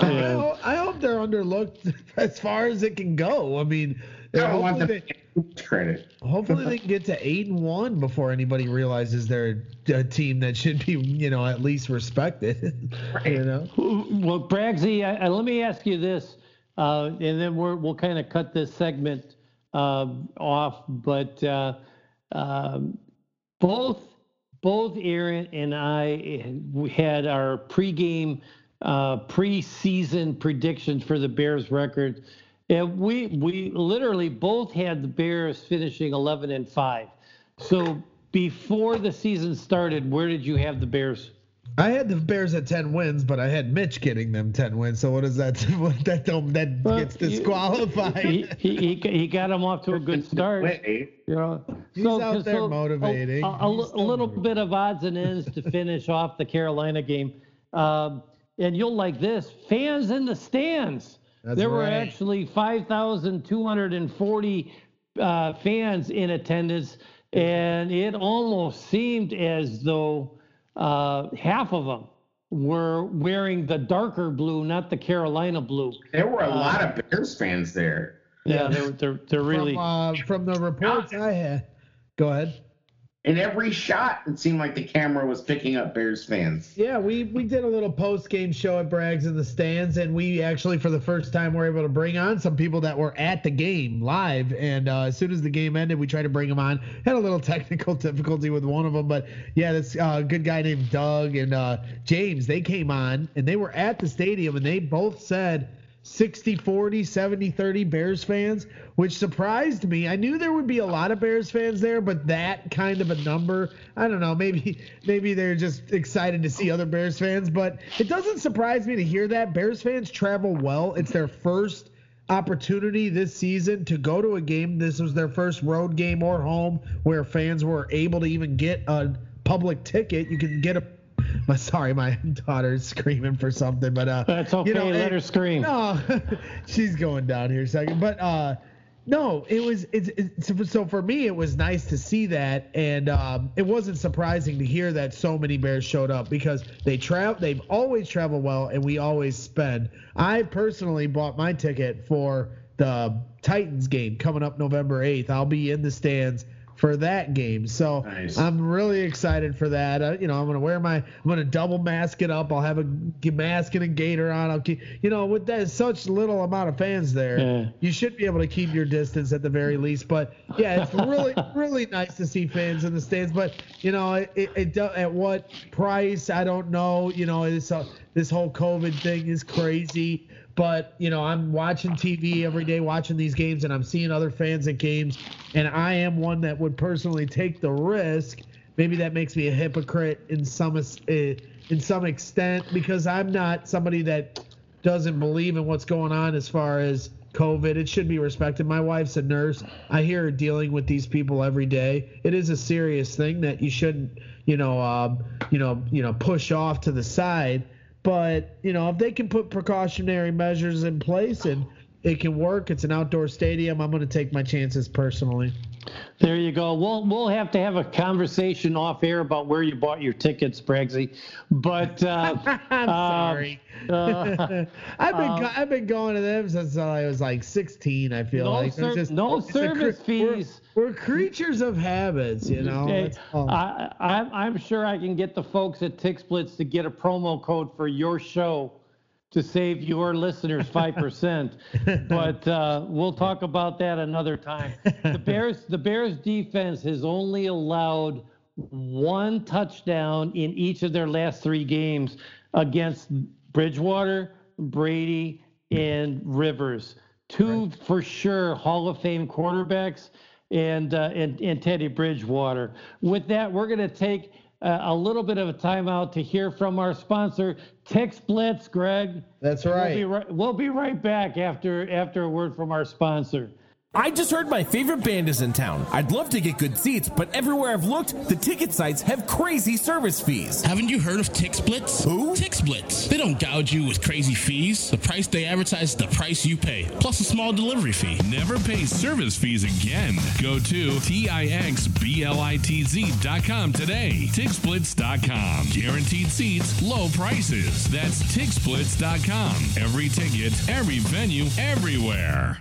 I, ho- I hope they're underlooked as far as it can go. I mean, I don't want them get credit. hopefully they can get to eight and one before anybody realizes they're a team that should be, you know, at least respected. you know, Well, Braggsy, I, I, let me ask you this, uh, and then we're, we'll kind of cut this segment um, off. But uh, um, both both Aaron and I we had our pregame uh, preseason predictions for the Bears record, and we we literally both had the Bears finishing 11 and five. So before the season started, where did you have the Bears? I had the Bears at ten wins, but I had Mitch getting them ten wins. So what does that? What that don't that Well, gets disqualified? he, he, he, he got him off to a good start. Wait, You know, He's out there a- motivating. A, a, a little motivating. bit of odds and ends to finish off the Carolina game. Um, and you'll like this fans in the stands. That's there were actually 5,240 uh, fans in attendance, and it almost seemed as though uh, half of them were wearing the darker blue, not the Carolina blue. there were a lot of Bears fans there. Yeah, they're, they're, they're really. from, uh, from the reports I had. Go ahead. In every shot, it seemed like the camera was picking up Bears fans. Yeah, we we did a little post game show at Braggs in the stands, and we actually for the first time were able to bring on some people that were at the game live. And uh, as soon as the game ended, we tried to bring them on. Had a little technical difficulty with one of them, but yeah, this uh, good guy named Doug and uh, James they came on and they were at the stadium, and they both said 60 40, 70 30 Bears fans, which surprised me. I knew there would be a lot of Bears fans there, but that kind of a number, I don't know, maybe maybe they're just excited to see other Bears fans, but it doesn't surprise me to hear that Bears fans travel well. It's their first opportunity this season to go to a game. This was their first road game or home where fans were able to even get a public ticket. You can get a my sorry, my daughter's screaming for something, but uh, that's okay. You know, let her scream. No, she's going down here a second, but uh, no, it was it's, it's so for me it was nice to see that, and um, it wasn't surprising to hear that so many Bears showed up because they travel, they've always traveled well, and we always spend. I personally bought my ticket for the Titans game coming up November 8th. I'll be in the stands for that game. So nice. I'm really excited for that. Uh, you know, I'm gonna wear my, I'm gonna double mask it up. I'll have a mask and a gator on. I'll keep, you know, with that such little amount of fans there, yeah. you should be able to keep your distance at the very least. But yeah, it's really, really nice to see fans in the stands. But you know, it, it, it at what price? I don't know. You know, this uh, this whole COVID thing is crazy. But you know, I'm watching TV every day, watching these games, and I'm seeing other fans at games, and I am one that would personally take the risk. Maybe that makes me a hypocrite in some uh, in some extent because I'm not somebody that doesn't believe in what's going on as far as COVID. It should be respected. My wife's a nurse. I hear her dealing with these people every day. It is a serious thing that you shouldn't, you know, um, you know, you know, push off to the side. But you know, if they can put precautionary measures in place and it can work, it's an outdoor stadium. I'm going to take my chances personally. There you go. We'll we'll have to have a conversation off air about where you bought your tickets, Braggsy. But uh, I'm uh, sorry. Uh, I've been uh, I've been going to them since I was like 16. I feel no like ser- just, no service fees. We're, creatures of habits, you know. Okay. I, I'm I'm sure I can get the folks at TixBlitz to get a promo code for your show to save your listeners 5%. but uh, we'll talk about that another time. The Bears, the Bears defense has only allowed one touchdown in each of their last three games against Bridgewater, Brady, and Rivers. Two right. for sure Hall of Fame quarterbacks and, uh, and, and Teddy Bridgewater. With that, we're going to take uh, a little bit of a timeout to hear from our sponsor, TixBlitz, Greg. That's right. We'll be right, we'll be right back after after a word from our sponsor. I just heard my favorite band is in town. I'd love to get good seats, but everywhere I've looked, the ticket sites have crazy service fees. Haven't you heard of TixBlitz? Who? TixBlitz. They don't gouge you with crazy fees. The price they advertise is the price you pay, plus a small delivery fee. Never pay service fees again. Go to TIXBLITZ.com today. TixBlitz.com. Guaranteed seats, low prices. That's TixBlitz.com. Every ticket, every venue, everywhere.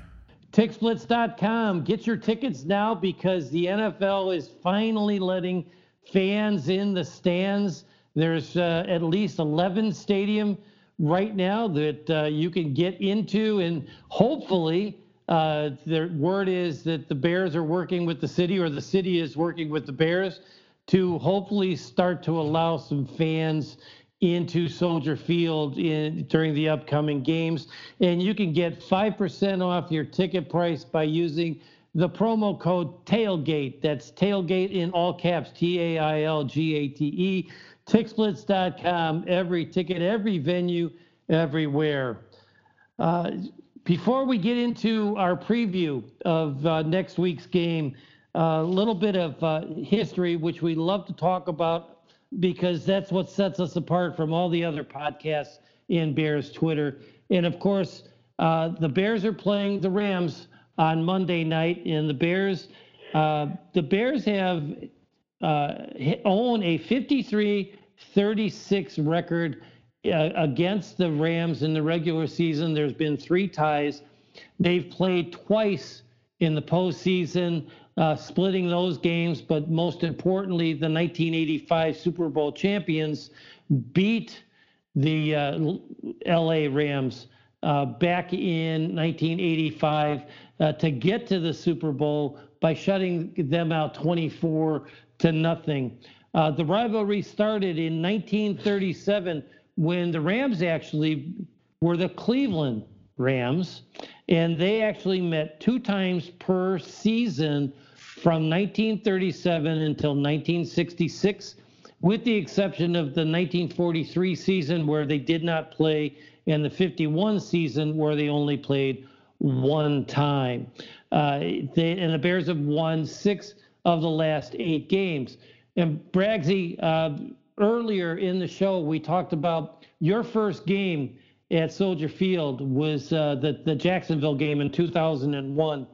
TixBlitz.com. Get your tickets now because the NFL is finally letting fans in the stands. There's uh, at least 11 stadium right now that uh, you can get into, and hopefully, uh, the word is that the Bears are working with the city, or the city is working with the Bears to hopefully start to allow some fans into Soldier Field in, during the upcoming games. And you can get 5% off your ticket price by using the promo code TAILGATE. That's TAILGATE in all caps, T A I L G A T E. TixBlitz.com, every ticket, every venue, everywhere. Uh, before we get into our preview of uh, next week's game, a little bit of uh, history, which we love to talk about because that's what sets us apart from all the other podcasts in Bears Twitter. And of course, uh, the Bears are playing the Rams on Monday night, and the Bears, uh, the Bears have uh, own a 53-36 record uh, against the Rams in the regular season. There's been three ties. They've played twice in the postseason, uh, splitting those games. But most importantly, the 1985 Super Bowl champions beat the uh, LA Rams uh, back in 1985 uh, to get to the Super Bowl by shutting them out 24 to nothing. Uh, the rivalry started in 1937 when the Rams actually were the Cleveland Rams, and they actually met two times per season from 1937 until 1966, with the exception of the 1943 season where they did not play, and the 51 season where they only played one time. Uh, they, and the Bears have won six of the last eight games. And Braggsy, uh, earlier in the show, we talked about your first game at Soldier Field was uh, the, the Jacksonville game in 2001.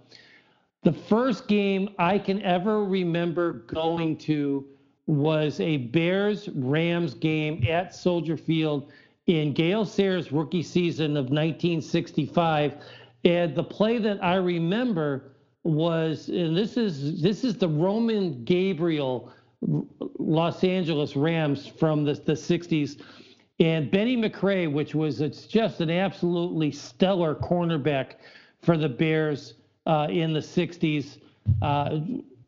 The first game I can ever remember going to was a Bears Rams game at Soldier Field in Gale Sayers' rookie season of 1965. And the play that I remember was, and this is this is the Roman Gabriel Los Angeles Rams from the, the 60s. And Bennie McRae, which was it's just an absolutely stellar cornerback for the Bears uh, in the 60s, uh,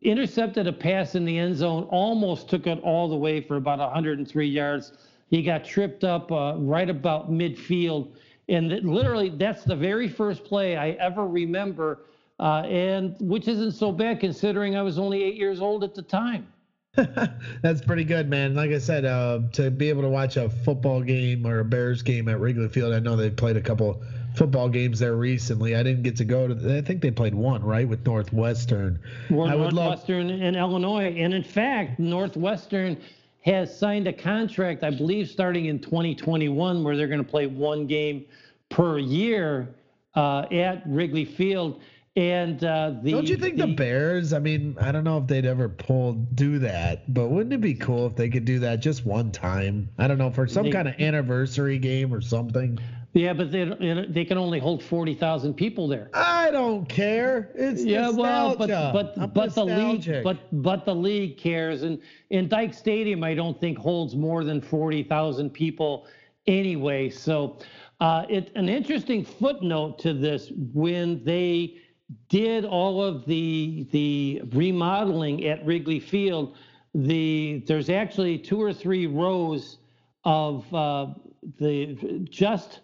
intercepted a pass in the end zone, almost took it all the way for about 103 yards. He got tripped up uh, right about midfield. And literally, that's the very first play I ever remember, uh, and which isn't so bad considering I was only eight years old at the time. That's pretty good, man. Like I said, uh, to be able to watch a football game or a Bears game at Wrigley Field, I know they've played a couple football games there recently. I didn't get to go to. I think they played one right with Northwestern. Well, Northwestern love... and Illinois, and in fact, Northwestern has signed a contract, I believe, starting in 2021, where they're going to play one game per year uh, at Wrigley Field. And uh, the don't you think the, the, Bears? I mean, I don't know if they'd ever pull do that, but wouldn't it be cool if they could do that just one time? I don't know for some they, kind of anniversary game or something. Yeah, but they they can only hold forty thousand people there. I don't care. It's yeah, nostalgia. well, but but but the league but but the league cares, and in Dyche Stadium, I don't think holds more than forty thousand people anyway. So, uh, it's an interesting footnote to this when they did all of the the remodeling at Wrigley Field, the there's actually two or three rows of uh, the just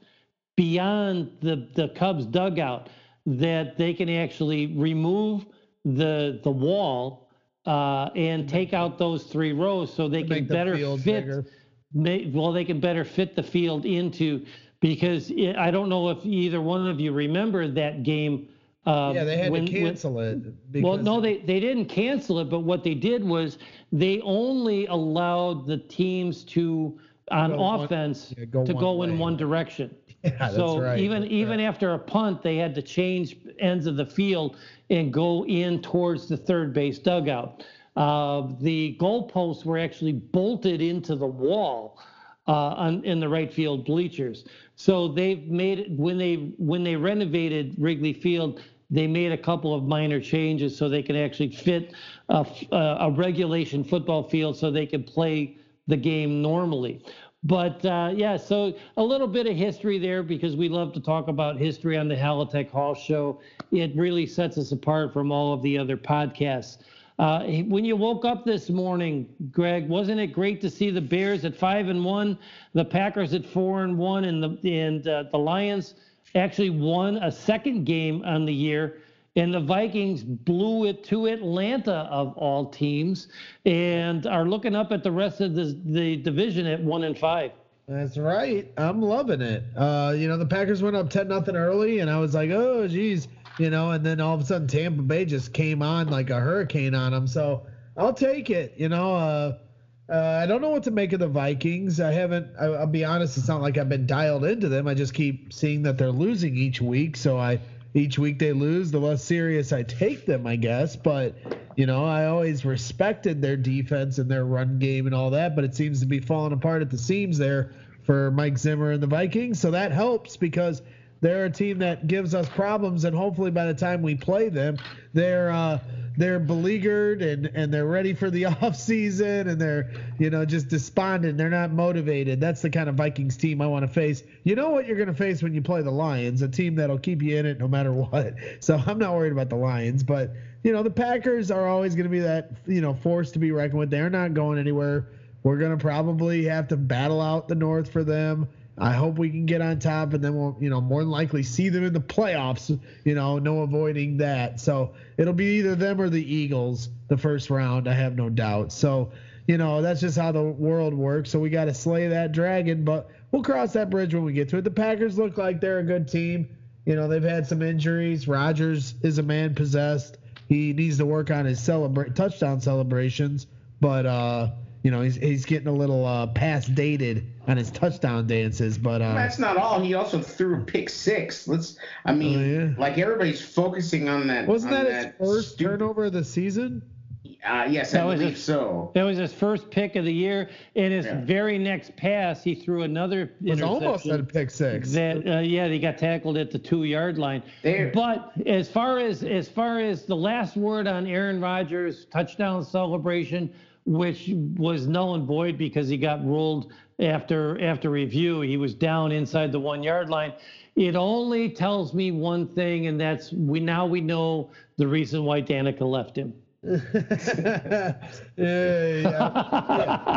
beyond the the Cubs dugout that they can actually remove the the wall uh, and take out those three rows so they can better fit. May, well, they can better fit the field into because it, I don't know if either one of you remember that game um, yeah, they had when, to cancel when, it. Well, no, they, they didn't cancel it, but what they did was they only allowed the teams to on go offense one, yeah, go to go way. in one direction. Yeah, so right. even that's even right. after a punt, they had to change ends of the field and go in towards the third base dugout. Uh, the goalposts were actually bolted into the wall uh, on, in the right field bleachers. So they've made it when they when they renovated Wrigley Field, they made a couple of minor changes so they can actually fit a, a regulation football field so they can play the game normally. But uh, yeah, so a little bit of history there because we love to talk about history on the Halatek Hall Show. It really sets us apart from all of the other podcasts. Uh, when you woke up this morning, Greg, wasn't it great to see the Bears at five and one, the Packers at four and one, and the and uh, the Lions actually won a second game on the year, and the Vikings blew it to Atlanta of all teams, and are looking up at the rest of the, the division at one and five. That's right. I'm loving it. Uh, you know, the Packers went up 10 nothing early, and I was like, oh, geez, you know, and then all of a sudden Tampa Bay just came on like a hurricane on them. So I'll take it. You know, uh, uh, I don't know what to make of the Vikings. I haven't. I, will be honest. It's not like I've been dialed into them. I just keep seeing that they're losing each week. So I each week they lose, the less serious I take them, I guess. But you know, I always respected their defense and their run game and all that. But it seems to be falling apart at the seams there for Mike Zimmer and the Vikings. So that helps because They're a team that gives us problems, and hopefully by the time we play them, they're uh, they're beleaguered and and they're ready for the off season and they're you know just despondent. They're not motivated. That's the kind of Vikings team I want to face. You know what you're going to face when you play the Lions, a team that'll keep you in it no matter what. So I'm not worried about the Lions, but you know the Packers are always going to be that you know force to be reckoned with. They're not going anywhere. We're going to probably have to battle out the North for them. I hope we can get on top, and then we'll, you know, more than likely see them in the playoffs. You know, no avoiding that. So it'll be either them or the Eagles the first round. I have no doubt. So, you know, that's just how the world works. So we got to slay that dragon, but we'll cross that bridge when we get to it. The Packers look like they're a good team. You know, they've had some injuries. Rodgers is a man possessed. He needs to work on his celebra- touchdown celebrations, but uh, you know, he's he's getting a little uh, past dated on his touchdown dances. But uh, That's not all. He also threw a pick six. Let's. I mean, Oh, yeah. like everybody's focusing on that. wasn't on that his first stupid- turnover of the season? Uh, yes, That I was believe his- so. That was his first pick of the year. In his Yeah. very next pass, he threw another It was almost at a pick six. That uh, yeah, they got tackled at the two yard line. There- But as far as as far as the last word on Aaron Rodgers' touchdown celebration, which was null and void because he got ruled after after review, he was down inside the one yard line. It only tells me one thing, and that's we now we know the reason why Danica left him. yeah, yeah, yeah.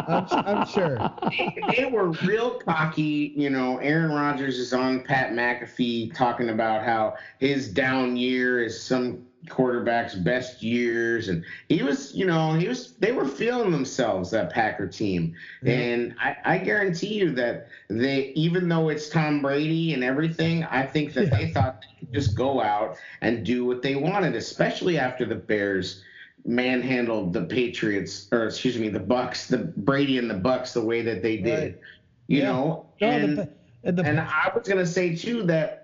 I'm, I'm sure. they, they were real cocky. You know, Aaron Rodgers is on Pat McAfee talking about how his down year is some quarterback's best years, and he was, you know, he was. They were feeling themselves that Packer team, mm-hmm. and I, I guarantee you that they, even though it's Tom Brady and everything, I think that they thought they could just go out and do what they wanted, especially after the Bears manhandled the Patriots, or excuse me, the Bucs, the Brady and the Bucs, the way that they did. Right. You Yeah. know, No, and the, and the, and I was gonna say too that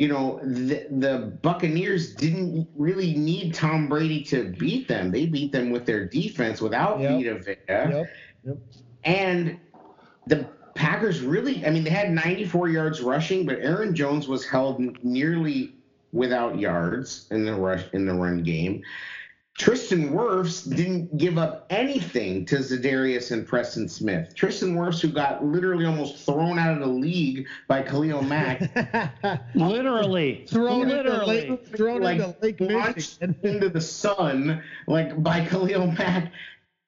you know the, the Buccaneers didn't really need Tom Brady to beat them. They beat them with their defense without Yep. Vita Vea. yep, yep. And the Packers really, I mean, they had 94 yards rushing, but Aaron Jones was held nearly without yards in the rush in the run game. Tristan Wirfs didn't give up anything to Za'Darius and Preston Smith. Tristan Wirfs, who got literally almost thrown out of the league by Khalil Mack, Literally, thrown literally. into Lake, thrown like into Lake launched Michigan. into the sun, like by Khalil Mack,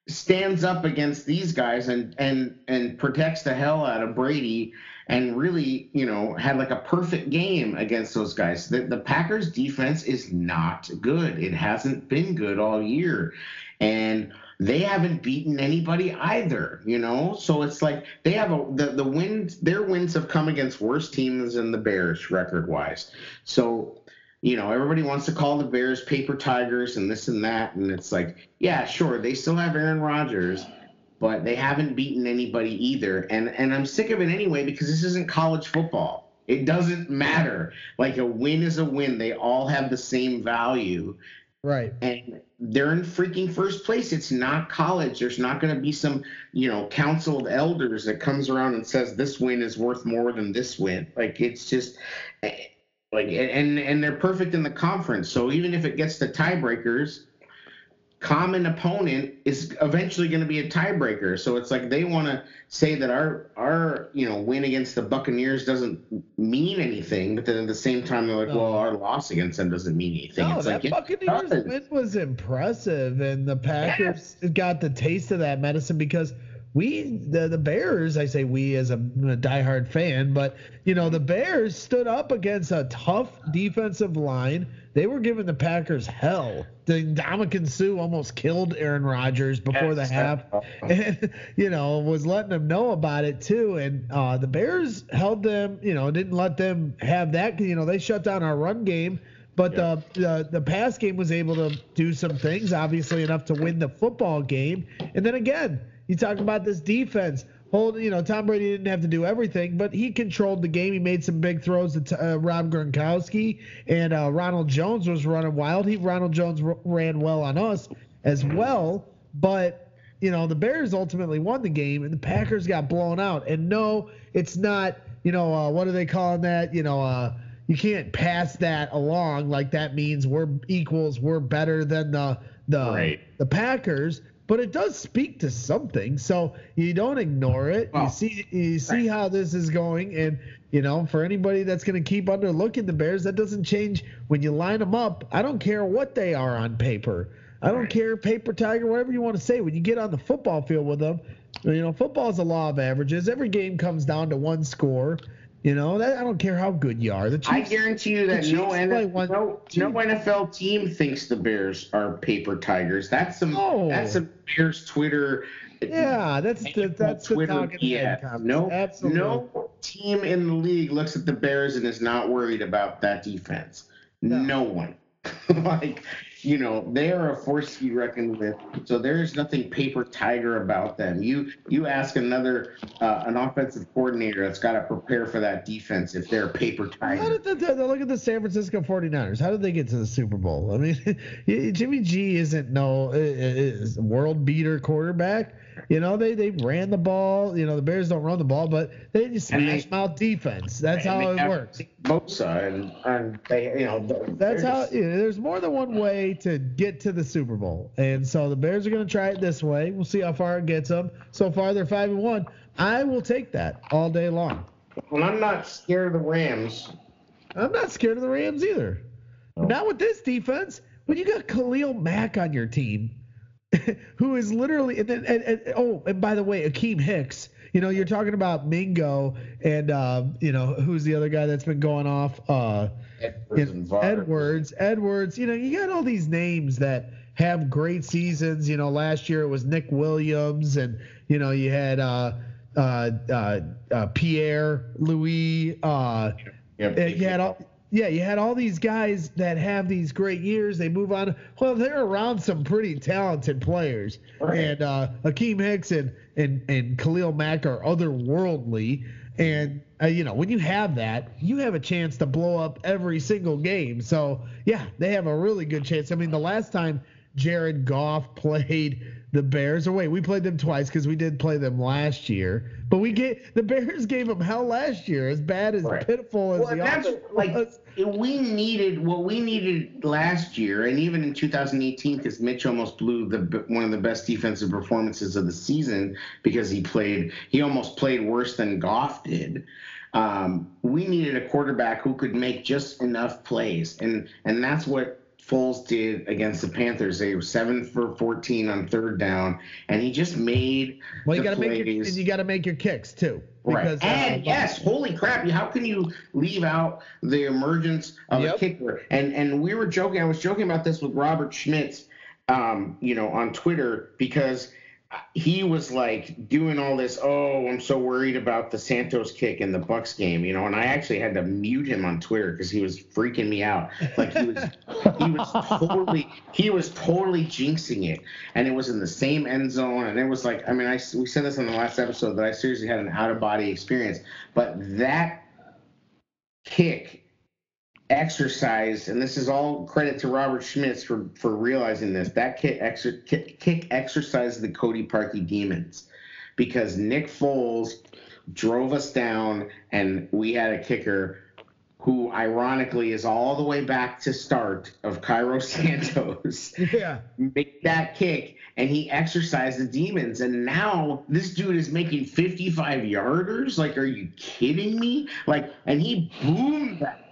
stands up against these guys and and and protects the hell out of Brady, and really, you know, had like a perfect game against those guys. The the Packers defense is not good. It hasn't been good all year, and they haven't beaten anybody either, you know. So it's like they have a the the wins. Their wins have come against worse teams than the Bears record wise. So you know, everybody wants to call the Bears paper tigers and this and that, and it's like, yeah, sure, they still have Aaron Rodgers, but they haven't beaten anybody either. And and I'm sick of it anyway because this isn't college football. It doesn't matter. Like a win is a win. They all have the same value Right. and they're in freaking first place. It's not college. There's not going to be some, you know, council of elders that comes around and says this win is worth more than this win. Like it's just eh, like and and they're perfect in the conference. So even if it gets to tiebreakers, common opponent is eventually going to be a tiebreaker. So it's like they want to say that our our you know win against the Buccaneers doesn't mean anything, but then at the same time they're like, No. well, our loss against them doesn't mean anything. No, it's that like Buccaneers win was impressive, and the Packers got the taste of that medicine because we, the the Bears, I say we as a, a diehard fan, but you know the Bears stood up against a tough defensive line. They were giving the Packers hell. Ndamukong Suh almost killed Aaron Rodgers before the half, and you know was letting them know about it too. And uh, the Bears held them, you know, didn't let them have that. You know, they shut down our run game. But Yeah. the, the the pass game was able to do some things, obviously enough to win the football game. And then again, you talk about this defense. Hold, you know, Tom Brady didn't have to do everything, but he controlled the game. He made some big throws to uh, Rob Gronkowski, and uh, Ronald Jones was running wild. He Ronald Jones r- ran well on us as well, but you know the Bears ultimately won the game, and the Packers got blown out. And no, it's not. You know, uh, what are they calling that? You know, uh, you can't pass that along like that means we're equals, we're better than the the Right. the Packers. But it does speak to something, so you don't ignore it. you see, you see right. how this is going, and you know, for anybody that's going to keep underlooking the Bears, that doesn't change when you line them up. I don't care what they are on paper. I don't Right. care paper tiger, whatever you want to say. When you get on the football field with them, you know, football is a law of averages. Every game comes down to one score. You know, that, I don't care how good you are. The I guarantee you that no, Chiefs N- play one- no, no NFL team thinks the Bears are paper tigers. That's some No. that's some Bears Twitter. yeah, that's the, that's the Twitter talking head No, Absolutely. no team in the league looks at the Bears and is not worried about that defense. No, one. like, you know, they are a force to be reckoned with. So there is nothing paper tiger about them. You you ask another uh, an offensive coordinator that's got to prepare for that defense if they're paper tiger. the, the- look at the San Francisco 49ers? How did they get to the Super Bowl? I mean, Jimmy G isn't no uh, world beater quarterback. You know, they they ran the ball. You know, the Bears don't run the ball, but they just smash mouth defense. That's how it works. Bosa and, and they, you know, That's how. You know, there's more than one way to get to the Super Bowl, and so the Bears are going to try it this way. We'll see how far it gets them. So far, they're five and one. I will take that all day long. Well, I'm not scared of the Rams. I'm not scared of the Rams either. Not with this defense. When you got Khalil Mack on your team, who is literally and then and, and, oh, and by the way, Akiem Hicks. You know, you're talking about Mingo and uh, you know who's the other guy that's been going off. Uh, Edwards. Edwards, Edwards. You know, you got all these names that have great seasons. You know, last year it was Nick Williams, and you know you had uh, uh, uh, uh, Pierre Louis. Uh, Yeah, you had all, yeah, you had all these guys that have these great years. They move on. Well, they're around some pretty talented players, Right. and uh, Akiem Hicks and, and and Khalil Mack are otherworldly. And uh, you know, when you have that, you have a chance to blow up every single game. So yeah, they have a really good chance. I mean, the last time Jared Goff played the Bears, or wait, we played them twice because we did play them last year. But we get the Bears gave them hell last year, as bad as Right. pitiful as Well, the that's offense like was. we needed what we needed last year, and even in 2018, because Mitch almost blew the one of the best defensive performances of the season because he played he almost played worse than Goff did. Um, we needed a quarterback who could make just enough plays, and and that's what Foles did against the Panthers. They were seven for 14 on third down, and he just made Well, you the got to make your you got to make your kicks too. Right. Because, uh, and yes, holy crap! How can you leave out the emergence of Yep. a kicker? And and we were joking. I was joking about this with Robert Schmitz, um, you know, on Twitter because he was like doing all this. Oh, I'm so worried about the Santos kick in the Bucs game, you know. And I actually had to mute him on Twitter because he was freaking me out. Like he was, he was totally, he was totally jinxing it, and it was in the same end zone. And it was like, I mean, I we said this in the last episode that I seriously had an out of body experience. But that kick exercise, and this is all credit to Robert Schmitz for for realizing this. That kick, exer, kick, kick exercised the Cody Parkey demons because Nick Foles drove us down, and we had a kicker who, ironically, is all the way back to start of Cairo Santos yeah. make that kick and he exercised the demons and now this dude is making 55 yarders like are you kidding me like and he boomed that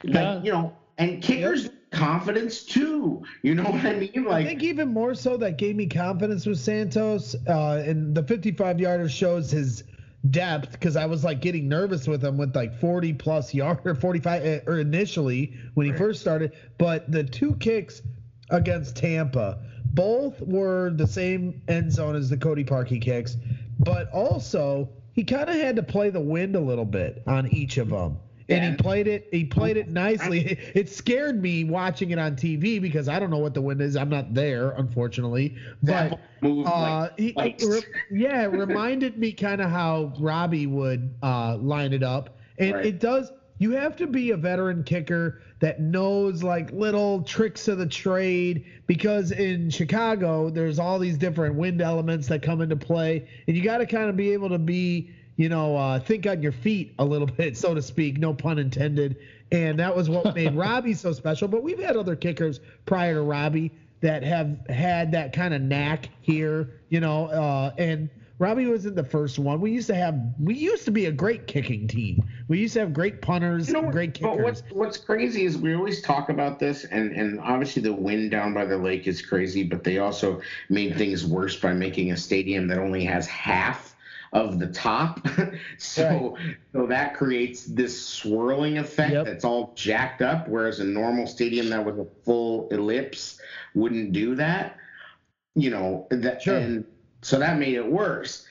thing like you know and kickers confidence too you know what i mean I think even more so that gave me confidence with Santos. Uh, and the 55 yarder shows his depth because I was like getting nervous with him with like 40 plus yard or 45 uh, or initially when he first started. But the two kicks against Tampa, both were the same end zone as the Cody Parkey kicks, but also he kind of had to play the wind a little bit on each of them. And he played it. He played it nicely. It scared me watching it on TV because I don't know what the wind is. I'm not there, unfortunately. But uh, he, re- yeah, it reminded me kind of how Robbie would uh, line it up, and Right. it does. You have to be a veteran kicker that knows like little tricks of the trade because in Chicago there's all these different wind elements that come into play, and you got to kind of be able to be you know, uh, think on your feet a little bit, so to speak, no pun intended. and that was what made Robbie so special. But we've had other kickers prior to Robbie that have had that kind of knack here, you know, uh, and Robbie wasn't the first one. We used to have we used to be a great kicking team. We used to have great punters, You know, and great but what's what's crazy is we always talk about this, and and obviously the wind down by the lake is crazy, but they also made things worse by making a stadium that only has half of the top, so so that creates this swirling effect Yep. that's all jacked up. Whereas a normal stadium that was a full ellipse wouldn't do that, you know. That Sure. and so that made it worse.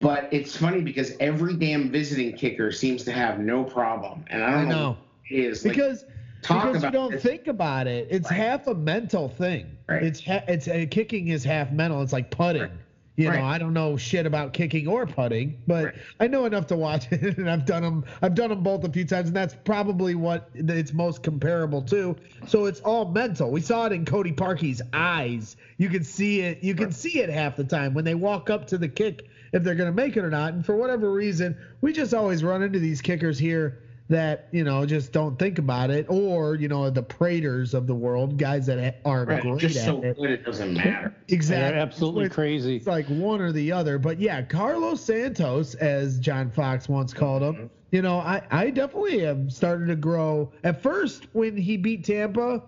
But it's funny because every damn visiting kicker seems to have no problem, and I don't I know, know is Like, because talk because you don't this. think about it. It's Right. half a mental thing. Right. It's ha- it's uh, kicking is half mental. It's like putting. Right. You Right. know, I don't know shit about kicking or putting, but Right. I know enough to watch it, and I've done them. I've done them both a few times, and that's probably what it's most comparable to. So it's all mental. We saw it in Cody Parkey's eyes. You can see it. You can see it half the time when they walk up to the kick if they're going to make it or not. And for whatever reason, we just always run into these kickers here that you know just don't think about it, or you know the Praters of the world, guys that ha- are Right, great just at so it. good it doesn't matter. Exactly. They're absolutely It's- crazy. It's like one or the other. But yeah, Carlos Santos, as John Fox once called him, mm-hmm. you know, I, I definitely have started to grow. At first, when he beat Tampa,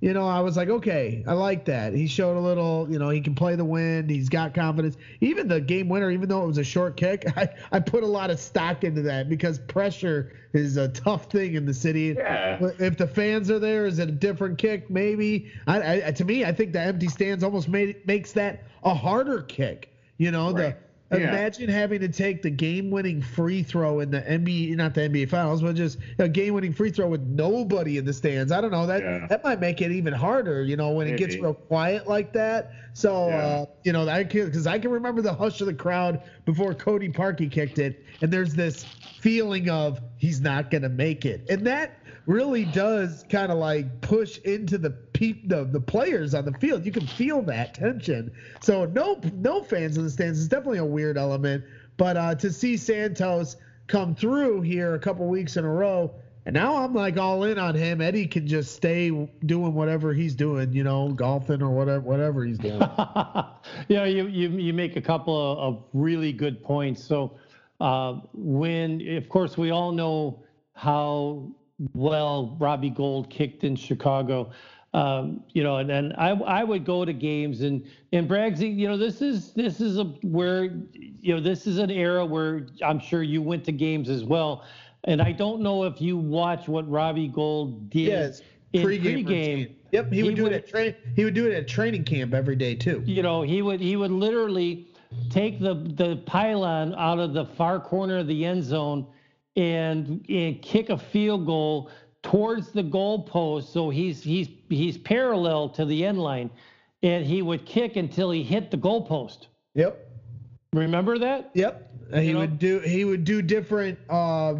you know, I was like, okay, I like that. He showed a little, you know, he can play the wind. He's got confidence. Even the game winner, even though it was a short kick, I, I put a lot of stock into that because pressure is a tough thing in the city. Yeah. If the fans are there, is it a different kick? Maybe. I, I to me, I think the empty stands almost made makes that a harder kick. You know, Right. the Yeah. imagine having to take the game-winning free throw in the NBA, not the NBA Finals, but just a game-winning free throw with nobody in the stands. I don't know that Yeah. that might make it even harder. You know, when it gets real quiet like that. So Yeah. uh, you know, I can because I can remember the hush of the crowd before Cody Parkey kicked it, and there's this feeling of he's not gonna make it, and that really does kind of like push into the peep the, the players on the field. You can feel that tension. So no no fans in the stands is definitely a weird element. But uh, to see Santos come through here a couple weeks in a row, and now I'm like all in on him. Eddie can just stay doing whatever he's doing, you know, golfing or whatever whatever he's doing. you know, you, you, you make a couple of, of really good points. So, uh, when, of course, we all know how well Robbie Gould kicked in Chicago. Um, you know, and, and I, I would go to games and, and Braggsy, you know, this is, this is a, where, you know, this is an era where I'm sure you went to games as well. And I don't know if you watch what Robbie Gould did Yes, in pregame. pregame. Yep, he would do it at. He would do it at training camp every day too. you know, he would he would literally take the the pylon out of the far corner of the end zone and and kick a field goal towards the goal post. So he's he's he's parallel to the end line, and he would kick until he hit the goal post. Yep. Remember that? Yep. And he know? would do he would do different uh,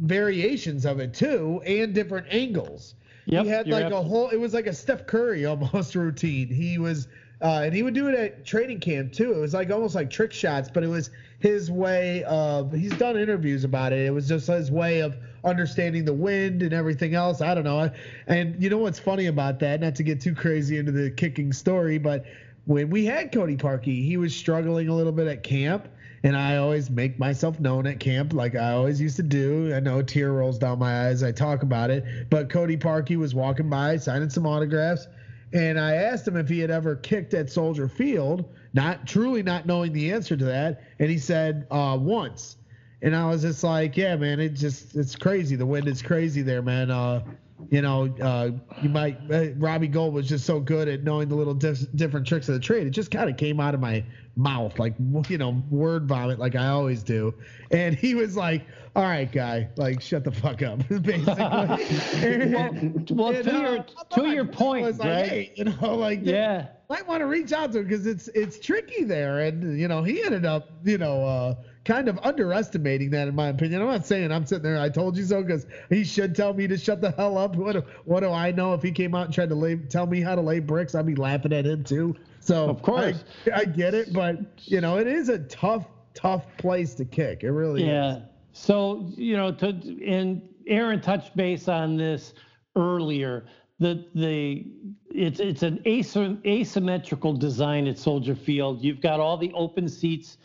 variations of it too, and different angles. Yep, he had like a whole. It was like a Steph Curry almost routine. He was, uh, and he would do it at training camp too. It was like almost like trick shots, but it was his way of. He's done interviews about it. It was just his way of understanding the wind and everything else. I don't know. And you know what's funny about that? Not to get too crazy into the kicking story, but when we had Cody Parkey, he was struggling a little bit at camp. And I always make myself known at camp, like I always used to do. I know a tear rolls down my eyes. I talk about it. But Cody Parkey was walking by, signing some autographs, and I asked him if he had ever kicked at Soldier Field, not truly not knowing the answer to that. And he said uh, once. And I was just like, yeah, man, it just it's crazy. The wind is crazy there, man. Uh, you know, uh, you might uh, Robbie Gould was just so good at knowing the little dif- different tricks of the trade. It just kind of came out of my mouth like you know word vomit like I always do. And he was like, "All right, guy, like shut the fuck up," basically. Well, well, And, to uh, your to your point, was like, Gregg. hey, you know, like Yeah. might want to reach out to him because it's it's tricky there, and you know he ended up you know uh, kind of underestimating that in my opinion. I'm not saying I'm sitting there I told you so because he should tell me to shut the hell up. What do, what do I know if he came out and tried to lay tell me how to lay bricks? I'd be laughing at him too. So Of course. I, I get it, but you know it is a tough tough place to kick. It really is. So you know, to and Aaron touched base on this earlier. The the it's it's an asymmetrical design at Soldier Field. You've got all the open seats.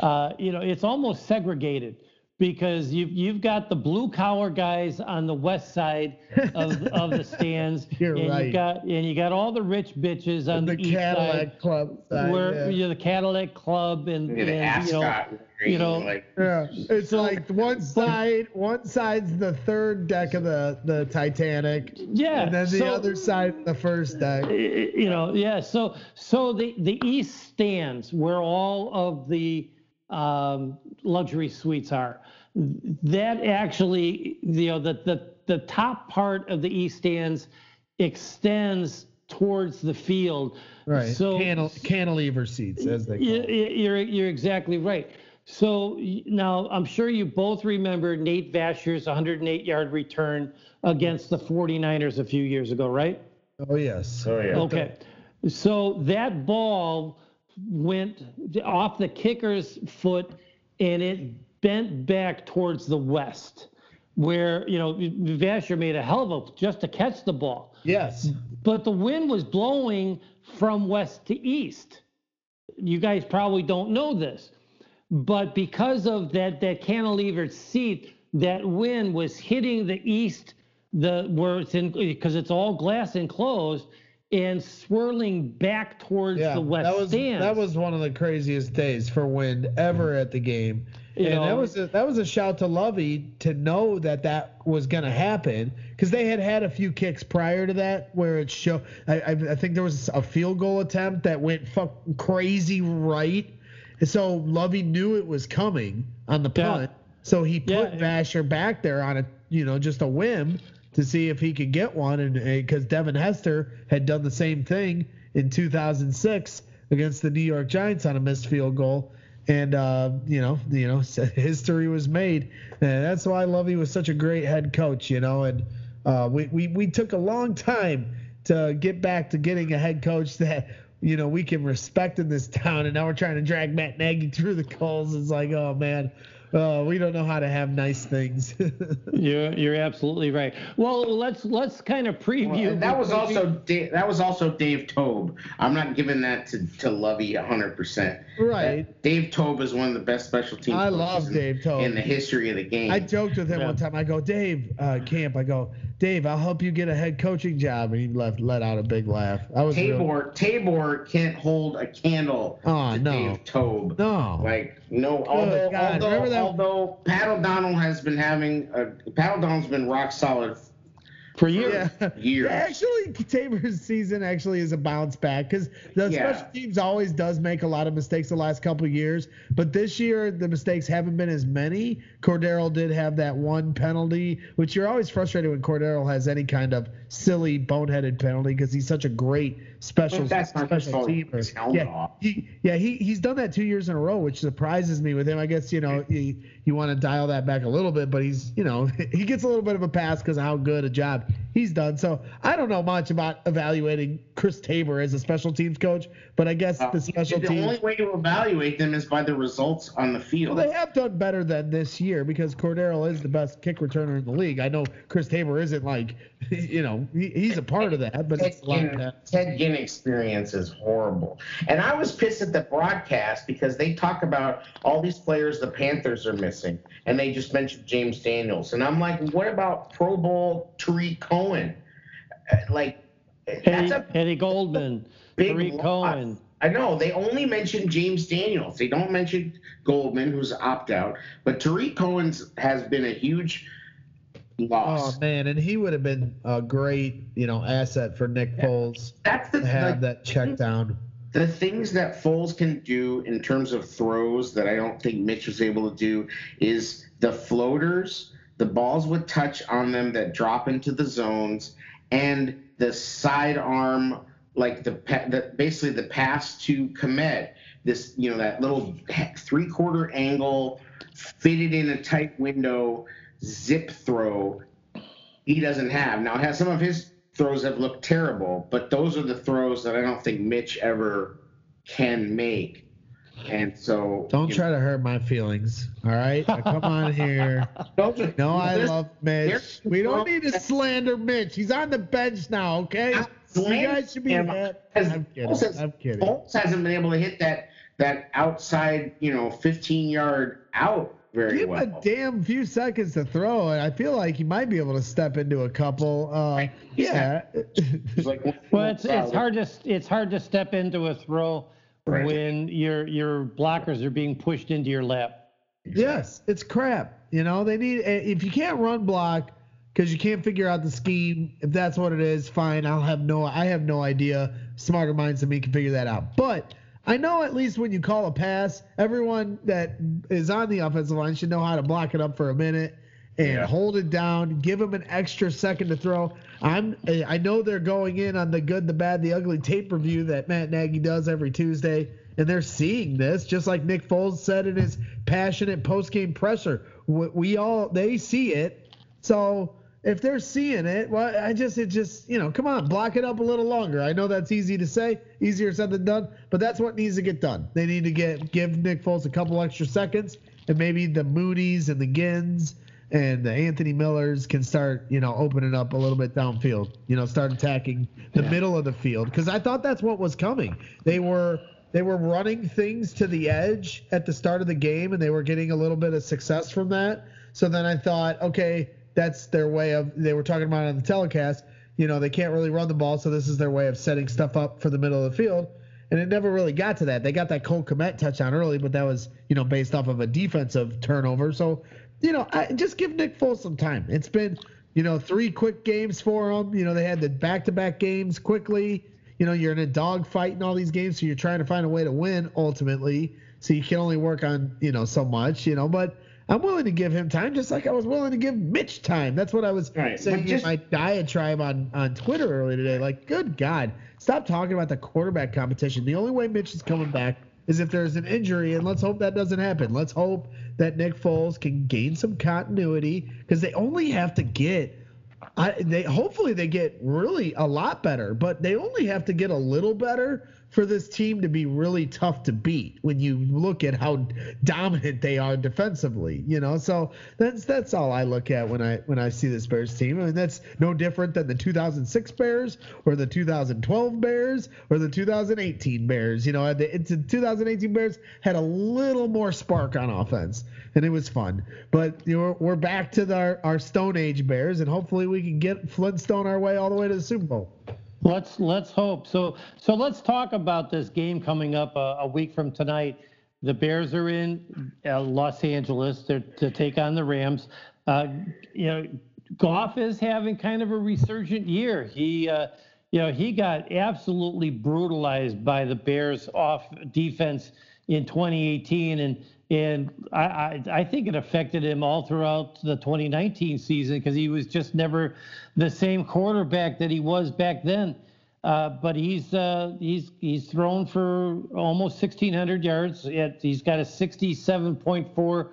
Uh, you know, it's almost segregated because you've you've got the blue collar guys on the west side of of the stands, You're and right. you got and you got all the rich bitches on the the, east Cadillac side, Club side. where yeah. you're the Cadillac Club and, Look the and you know you know, like Yeah, it's like one side, one side's the third deck of the the Titanic, yeah, and then the so- other side, the first deck. you know, yeah. So, so the the east stands where all of the um, luxury suites are. That actually, you know, the the the top part of the east stands extends towards the field. Right. So Cantil- cantilever seats, as they call you- it. you- You're you're exactly right. So now I'm sure you both remember Nate Vasher's 108 yard return against the 49ers a few years ago, right? Oh yes. oh yeah. Okay. So that ball went off the kicker's foot and it bent back towards the west, where, you know, Vasher made a hell of a just to catch the ball. Yes. But the wind was blowing from west to east. You guys probably don't know this. But because of that that cantilevered seat, that wind was hitting the east, the where it's in because it's all glass enclosed, and swirling back towards Yeah. the west that was stands. that was one of the craziest days for wind ever at the game. You and that was a, that was a shout to Lovie to know that that was going to happen because they had had a few kicks prior to that where it showed. I, I, I think there was a field goal attempt that went fuck crazy right, and so Lovie knew it was coming on the Yeah. punt, so he put Yeah. Vasher back there on a you know just a whim to see if he could get one, and because Devin Hester had done the same thing in 2006 against the New York Giants on a missed field goal. And uh, you know, you know, history was made, and that's why Lovie was such a great head coach, you know, and uh, we, we we took a long time to get back to getting a head coach that you know we can respect in this town, and now we're trying to drag Matt Nagy through the coals. It's like, oh man, uh, we don't know how to have nice things. You're you're absolutely right. Well, let's let's kind of preview. And that was also Da- that was also Dave Toub. I'm not giving that to to Lovie 100. percent Right. Dave Toub is one of the best special teams. I coaches love in- Dave Toub. in the history of the game. I joked with him Yeah. one time. I go, Dave, uh, Camp. I go, Dave, I'll help you get a head coaching job, and he left let out a big laugh. I was real- Tabor Tabor can't hold a candle Oh, to no. Dave Toub. No. Like no, although God, although, that- although Pat O'Donnell has been having a Pat O'Donnell's been rock solid for years. Yeah. years. Actually, Tabor's season actually is a bounce back because the Yeah. special teams always does make a lot of mistakes the last couple of years, but this year the mistakes haven't been as many. Cordarrelle did have that one penalty, which you're always frustrated when Cordarrelle has any kind of silly, boneheaded penalty because he's such a great special But that's not special teamer. Yeah, he, yeah, he he's done that two years in a row, which surprises me with him. I guess you know you, you want to dial that back a little bit, but he's you know he gets a little bit of a pass because of how good a job he's done. So I don't know much about evaluating Chris Tabor as a special teams coach, but I guess the special the teams. only way to evaluate them is by the results on the field. Well, they have done better than this year because Cordarrelle is the best kick returner in the league. I know Chris Tabor isn't like, you know, he, he's a part of that, but Ted it's a lot of Ginn. Ted Ginn experience is horrible. And I was pissed at the broadcast because they talk about all these players the Panthers are missing, and they just mentioned James Daniels. And I'm like, what about Pro Bowl Tarik Cohen? Uh, Like, that's Eddie, a Eddie Goldman, big Tarik. Cohen. I know they only mention James Daniels. They don't mention Goldman, who's opt out. But Tariq Cohen's has been a huge loss. Oh man, and he would have been a great, you know, asset for Nick Foles That's the to have like, that check down. the things that Foles can do in terms of throws that I don't think Mitch was able to do is the floaters, the balls with touch on them that drop into the zones, and the sidearm, like the, the basically the pass to Kmet. This you know that little three quarter angle, fitted in a tight window, zip throw he doesn't have. Now, has some of his throws have looked terrible, but those are the throws that I don't think Mitch ever can make. And so Don't you try to hurt my feelings. All right, Now, come on here. know, those are- No, I love Mitch. We don't need to slander Mitch. He's on the bench now. Okay, Not you guys should be. him, happy. as I'm kidding. Foles has- I'm kidding. Foles hasn't been able to hit that that outside, you know, 15 yard out very Give him a damn few seconds to throw, and I feel like he might be able to step into a couple. Uh, yeah. It's Well, it's it's hard to it's hard to step into a throw Right. when your your blockers are being pushed into your lap. Yes, it's crap. You know, they need eh, if you can't run block because you can't figure out the scheme. If that's what it is, fine. I'll have no. I have no idea. Smarter minds than me can figure that out. But I know at least when you call a pass, everyone that is on the offensive line should know how to block it up for a minute and Yeah. hold it down. Give them an extra second to throw. I'm. I know they're going in on the good, the bad, the ugly tape review that Matt Nagy does every Tuesday, and they're seeing this, just like Nick Foles said in his passionate post-game presser. We, we all they see it, so if they're seeing it, well, I just it just you know, come on, block it up a little longer. I know that's easy to say, easier said than done, but that's what needs to get done. They need to get give Nick Foles a couple extra seconds, and maybe the Mooney's and the Ginns and the Anthony Millers can start, you know, opening up a little bit downfield. You know, start attacking the middle of the field because I thought that's what was coming. They were they were running things to the edge at the start of the game, and they were getting a little bit of success from that. So then I thought, okay, that's their way of. They were talking about it on the telecast. You know, they can't really run the ball, so this is their way of setting stuff up for the middle of the field. And it never really got to that. They got that Cole Kmet touchdown early, but that was, you know, based off of a defensive turnover. So, you know, I just give Nick Foles some time. It's been, you know, three quick games for him. You know, they had the back-to-back games quickly. You know, you're in a dogfight in all these games, so you're trying to find a way to win ultimately. So you can only work on, you know, so much, you know, but I'm willing to give him time, just like I was willing to give Mitch time. That's what I was Right, saying just- in my diatribe on, on Twitter earlier today. Like, good God, stop talking about the quarterback competition. The only way Mitch is coming back is if there's an injury, and let's hope that doesn't happen. Let's hope that Nick Foles can gain some continuity because they only have to get. I, they hopefully they get really a lot better, but they only have to get a little better for this team to be really tough to beat when you look at how dominant they are defensively, you know. So that's that's all I look at when I when I see this Bears team. I mean, that's no different than the 2006 Bears or the 2012 Bears or the 2018 Bears. You know, the, it's the 2018 Bears had a little more spark on offense, and it was fun. But you know, we're back to the, our, our Stone Age Bears, and hopefully we can get Flintstone our way all the way to the Super Bowl. Let's let's hope. So so let's talk about this game coming up a, a week from tonight. The Bears are in uh, Los Angeles to, to take on the Rams. Uh, you know, Goff is having kind of a resurgent year. He uh, you know he got absolutely brutalized by the Bears off defense in 2018 and and I, I, I think it affected him all throughout the 2019 season because he was just never the same quarterback that he was back then. Uh, but he's uh, he's he's thrown for almost 1,600 yards. Yet He's got a 67.4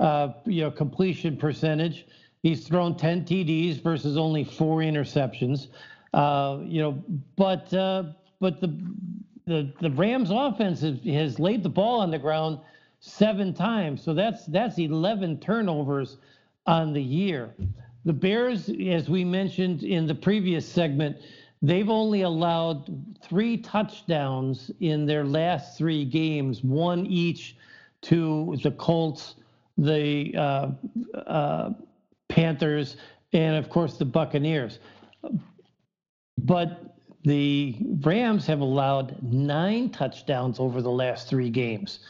uh, you know completion percentage. He's thrown 10 TDs versus only four interceptions. Uh, you know, but uh, but the the the Rams offense has, has laid the ball on the ground seven times. So that's that's 11 turnovers on the year. The Bears, as we mentioned in the previous segment, they've only allowed three touchdowns in their last three games, one each to the Colts, the uh, uh, Panthers, and of course the Buccaneers. But the Rams have allowed nine touchdowns over the last three games.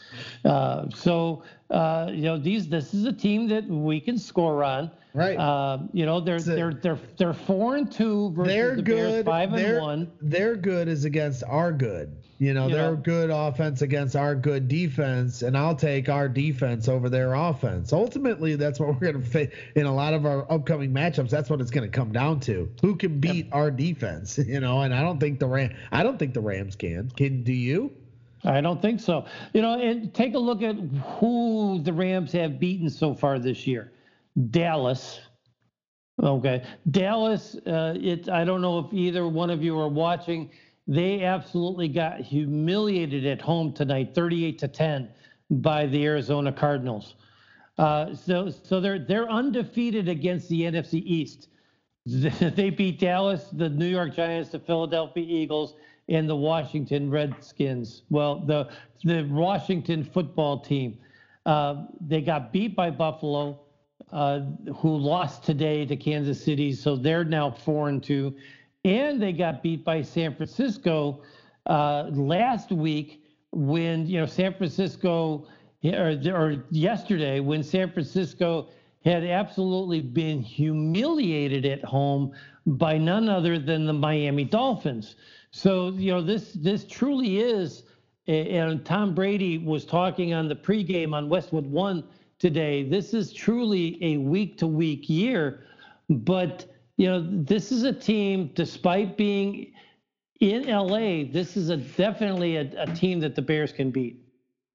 Uh, so uh, you know these this is a team that we can score on. Right. Uh, you know they're a- they're they're they're four and two versus they're the good. Bears five and they're, and one. Their good is against our good. You know, You their know. good offense against our good defense, and I'll take our defense over their offense. Ultimately, that's what we're going to face in a lot of our upcoming matchups. That's what it's going to come down to: who can beat our defense. You know, and I don't think the Ram. I don't think the Rams can. Can do you? I don't think so. You know, and take a look at who the Rams have beaten so far this year. Dallas. Okay, Dallas. Uh, it. I don't know if either one of you are watching. They absolutely got humiliated at home tonight, 38 to 10, by the Arizona Cardinals. Uh, so, so they're they're undefeated against the NFC East. they beat Dallas, the New York Giants, the Philadelphia Eagles, and the Washington Redskins. Well, the the Washington football team. Uh, they got beat by Buffalo, uh, who lost today to Kansas City, so they're now four and two, and they got beat by San Francisco uh, last week when you know San Francisco or, or yesterday when San Francisco had absolutely been humiliated at home by none other than the Miami Dolphins. So, you know, this this truly is and Tom Brady was talking on the pregame on Westwood One today. This is truly a week to week year, but you know, this is a team, despite being in LA, this is a definitely a, a team that the Bears can beat.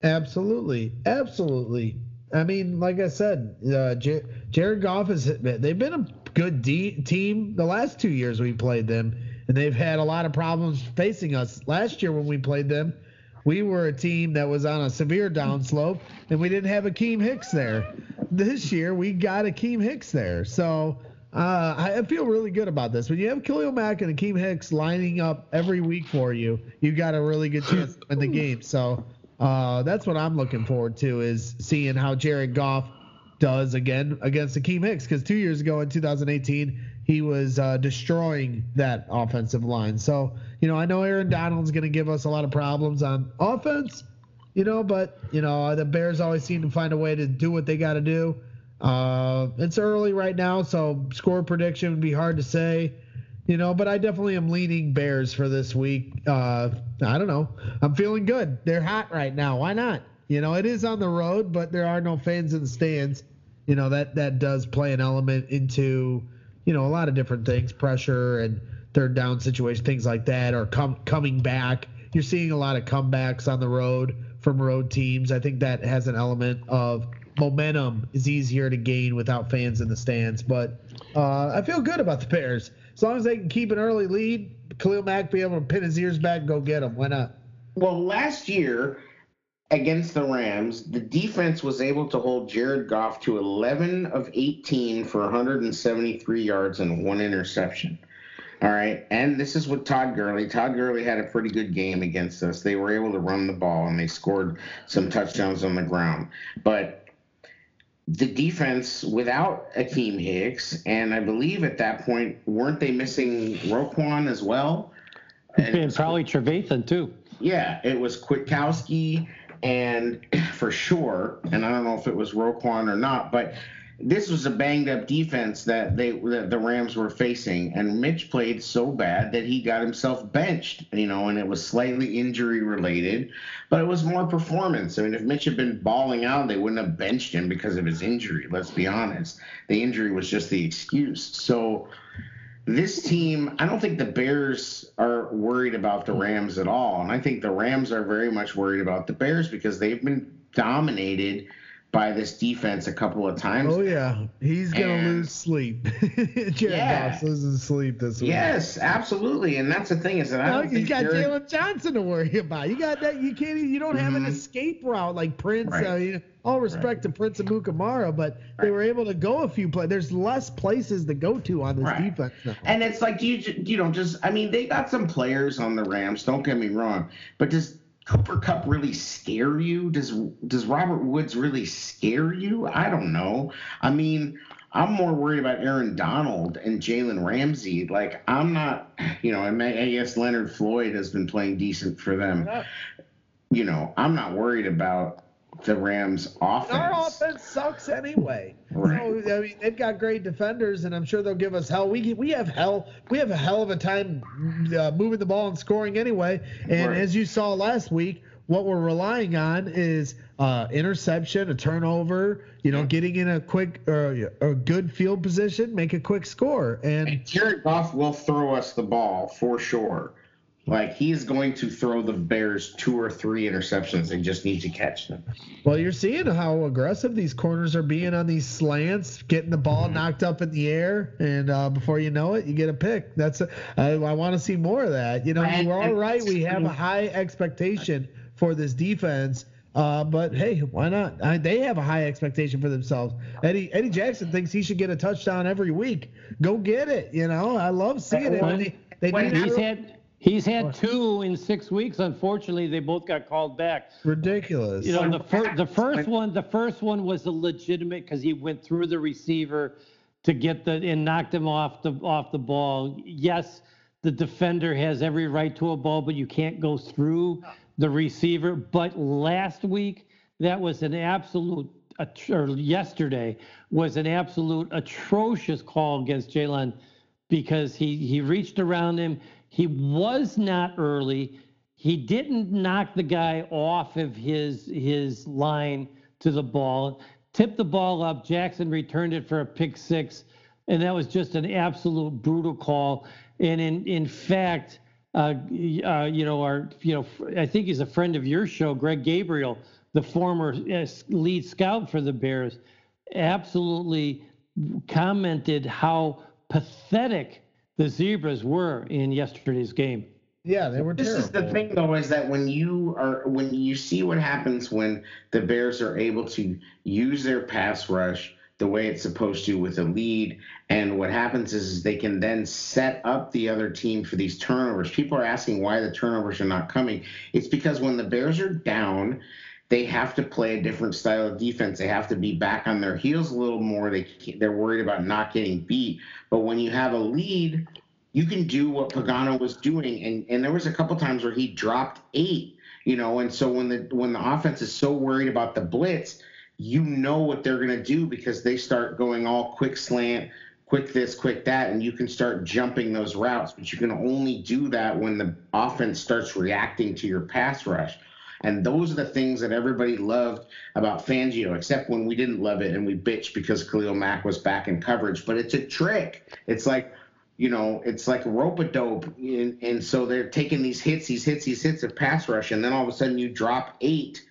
Absolutely, absolutely. I mean, like I said, uh, J- Jared Goff has they've been a good D- team the last two years we played them, and they've had a lot of problems facing us. Last year when we played them, we were a team that was on a severe downslope, and we didn't have Akiem Hicks there. This year we got Akiem Hicks there, so uh, I feel really good about this. When you have Khalil Mack and Akiem Hicks lining up every week for you, you got a really good chance to win the game. So uh, that's what I'm looking forward to is seeing how Jared Goff does again against Akiem Hicks because two years ago in 2018 he was uh, destroying that offensive line. So you know I know Aaron Donald's going to give us a lot of problems on offense, you know, but you know the Bears always seem to find a way to do what they got to do. Uh, it's early right now, so score prediction would be hard to say you know, but I definitely am leaning Bears for this week. Uh, I don't know. I'm feeling good. They're hot right now. Why not? You know, it is on the road, but there are no fans in the stands. You know that that does play an element into you know a lot of different things, pressure and third down situation, things like that, or com- coming back. You're seeing a lot of comebacks on the road from road teams. I think that has an element of momentum is easier to gain without fans in the stands. But uh, I feel good about the Bears. As long as they can keep an early lead, Khalil Mack be able to pin his ears back, and go get him. Why not? Well, last year against the Rams, the defense was able to hold Jared Goff to 11 of 18 for 173 yards and one interception. All right. And this is with Todd Gurley. Todd Gurley had a pretty good game against us. They were able to run the ball and they scored some touchdowns on the ground. But the defense without Akiem Hicks, and I believe at that point weren't they missing Roquan as well? And, and probably Trevathan too. Yeah, it was Kwiatkoski and for sure, and I don't know if it was Roquan or not, but this was a banged up defense that they that the Rams were facing, and Mitch played so bad that he got himself benched. You know, and it was slightly injury related, but it was more performance. I mean, if Mitch had been balling out, they wouldn't have benched him because of his injury. Let's be honest, the injury was just the excuse. So. This team, I don't think the Bears are worried about the Rams at all. And I think the Rams are very much worried about the Bears because they've been dominated by this defense a couple of times. Oh yeah, he's gonna and, lose sleep. Jared yeah. Goff loses sleep this week. Yes, absolutely, and that's the thing is that I don't. You got Jaylon Johnson to worry about. You got that. You can't. You don't have mm-hmm. an escape route like Prince. Right. Uh, you know, all respect right. to Prince Amukamara, but right. they were able to go a few places. There's less places to go to on this defense. Now. And it's like you, you know, just I mean, they got some players on the Rams. Don't get me wrong, but just Cooper Kupp really scare you? Does does Robert Woods really scare you? I don't know. I mean, I'm more worried about Aaron Donald and Jalen Ramsey. Like I'm not, you know, I, I guess Leonard Floyd has been playing decent for them. You know, I'm not worried about the Rams offense. Our offense sucks anyway. Right. So, I mean, they've got great defenders, and I'm sure they'll give us hell. We we have hell. We have a hell of a time uh, moving the ball and scoring anyway. And right. as you saw last week, what we're relying on is uh, interception, a turnover. You know, getting in a quick uh, a good field position, make a quick score. And, and Jared Goff will throw us the ball for sure. Like he is going to throw the Bears two or three interceptions. They just need to catch them. Well, you're seeing how aggressive these corners are being on these slants, getting the ball Mm-hmm. knocked up in the air, and uh, before you know it, you get a pick. That's a, I, I want to see more of that. You know, And- we're all and- right. We have a high expectation for this defense. Uh, but hey, why not? I, they have a high expectation for themselves. Eddie Eddie Jackson thinks he should get a touchdown every week. Go get it. You know, I love seeing it. When- They, they when need He's to- had he's had two in six weeks. Unfortunately, they both got called back. ridiculous. You know, the first the first one the first one was a legitimate because he went through the receiver to get the and knocked him off the off the ball. Yes, the defender has every right to a ball, but you can't go through the receiver. But last week that was an absolute or yesterday was an absolute atrocious call against Jaylon because he he reached around him. He was not early. He didn't knock the guy off of his his line to the ball. Tipped the ball up. Jackson returned it for a pick six, and that was just an absolute brutal call. And in in fact, uh, uh, you know, our you know, I think he's a friend of your show, Greg Gabriel, the former uh, lead scout for the Bears, absolutely commented how pathetic the zebras were in yesterday's game. yeah, they were This terrible. is the thing, though, is that when you are when you see what happens when the Bears are able to use their pass rush the way it's supposed to with a lead, and what happens is, is they can then set up the other team for these turnovers. People are asking why the turnovers are not coming. It's because when the Bears are down, they have to play a different style of defense. They have to be back on their heels a little more. They they're worried about not getting beat. But when you have a lead, you can do what Pagano was doing, and and there was a couple times where he dropped eight, you know, and so when the when the offense is so worried about the blitz, you know what they're gonna do because they start going all quick slant, quick this, quick that, and you can start jumping those routes, but you can only do that when the offense starts reacting to your pass rush. And those are the things that everybody loved about Fangio, except when we didn't love it and we bitched because Khalil Mack was back in coverage. But it's a trick. It's like, you know, it's like rope a dope. And, and so they're taking these hits, these hits, these hits of pass rush. And then all of a sudden you drop eight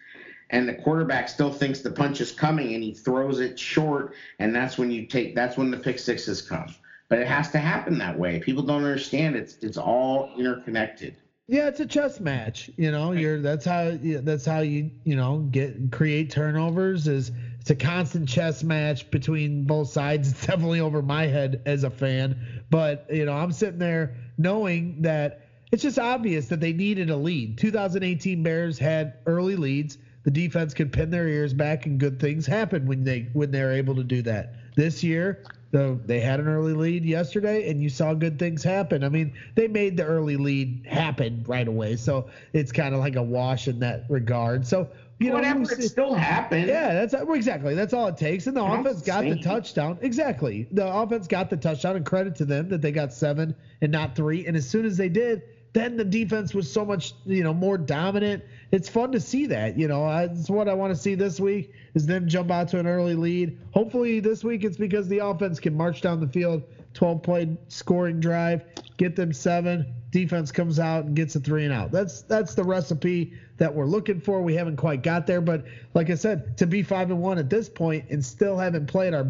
and the quarterback still thinks the punch is coming and he throws it short. And that's when you take, that's when the pick sixes come. But it has to happen that way. People don't understand it's, it's all interconnected. Yeah, it's a chess match. You know, you're that's how you- that's how you you know get create turnovers. Is it's a constant chess match between both sides. It's definitely over my head as a fan, but you know I'm sitting there knowing that it's just obvious that they needed a lead. 2018 Bears had early leads. The defense could pin their ears back, and good things happen when they when they're able to do that. This year, though, they had an early lead yesterday, and you saw good things happen. I mean, they made the early lead happen right away, so it's kind of like a wash in that regard. So you know, Whatever, it still happened. yeah, that's exactly. That's all it takes. And the I'm offense got the touchdown. Exactly. The offense got the touchdown, and credit to them that they got seven and not three. And as soon as they did, then the defense was so much, you know, more dominant. It's fun to see that. You know, it's what I want to see this week is them jump out to an early lead. Hopefully this week it's because the offense can march down the field, 12 play scoring drive, get them seven. Defense comes out and gets a three and out. That's that's the recipe that we're looking for. We haven't quite got there, but like I said, to be five and one at this point and still haven't played our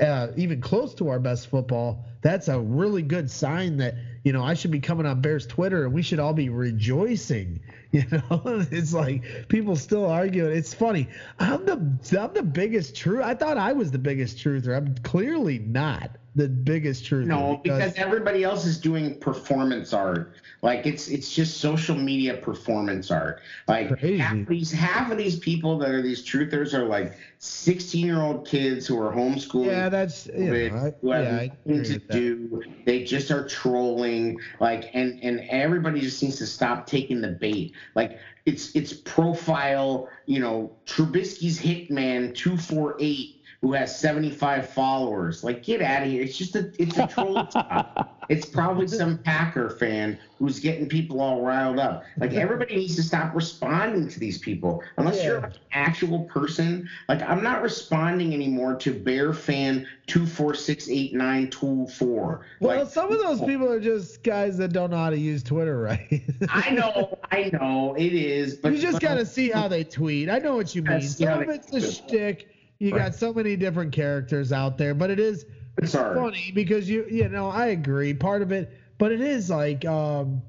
uh, even close to our best football, that's a really good sign that you know I should be coming on Bears Twitter and we should all be rejoicing. You know, it's like people still arguing. It's funny. I'm the I'm the biggest truth. I thought I was the biggest truther. I'm clearly not the biggest truther. No, because everybody else is doing performance art. Like it's it's just social media performance art. Like half these half of these people that are these truthers are like sixteen year old kids who are homeschooling. yeah, that's with, I, who have yeah, nothing to do. They just are trolling. Like and and everybody just needs to stop taking the bait. Like it's it's profile. You know, Trubisky's hitman two four eight who has 75 followers. Like, get out of here. It's just a it's a troll top. It's probably some Packer fan who's getting people all riled up. Like everybody needs to stop responding to these people. Unless you're an actual person. Like I'm not responding anymore to Bear fan two four six eight nine two four. Well, like, some of those people are just guys that don't know how to use Twitter right. I know, I know, it is, but you just got to see how they tweet. I know what you mean. Yeah, Some of it's a shtick. You Right. got so many different characters out there, but it is It's hard. funny because you you know I agree part of it, but it is like um,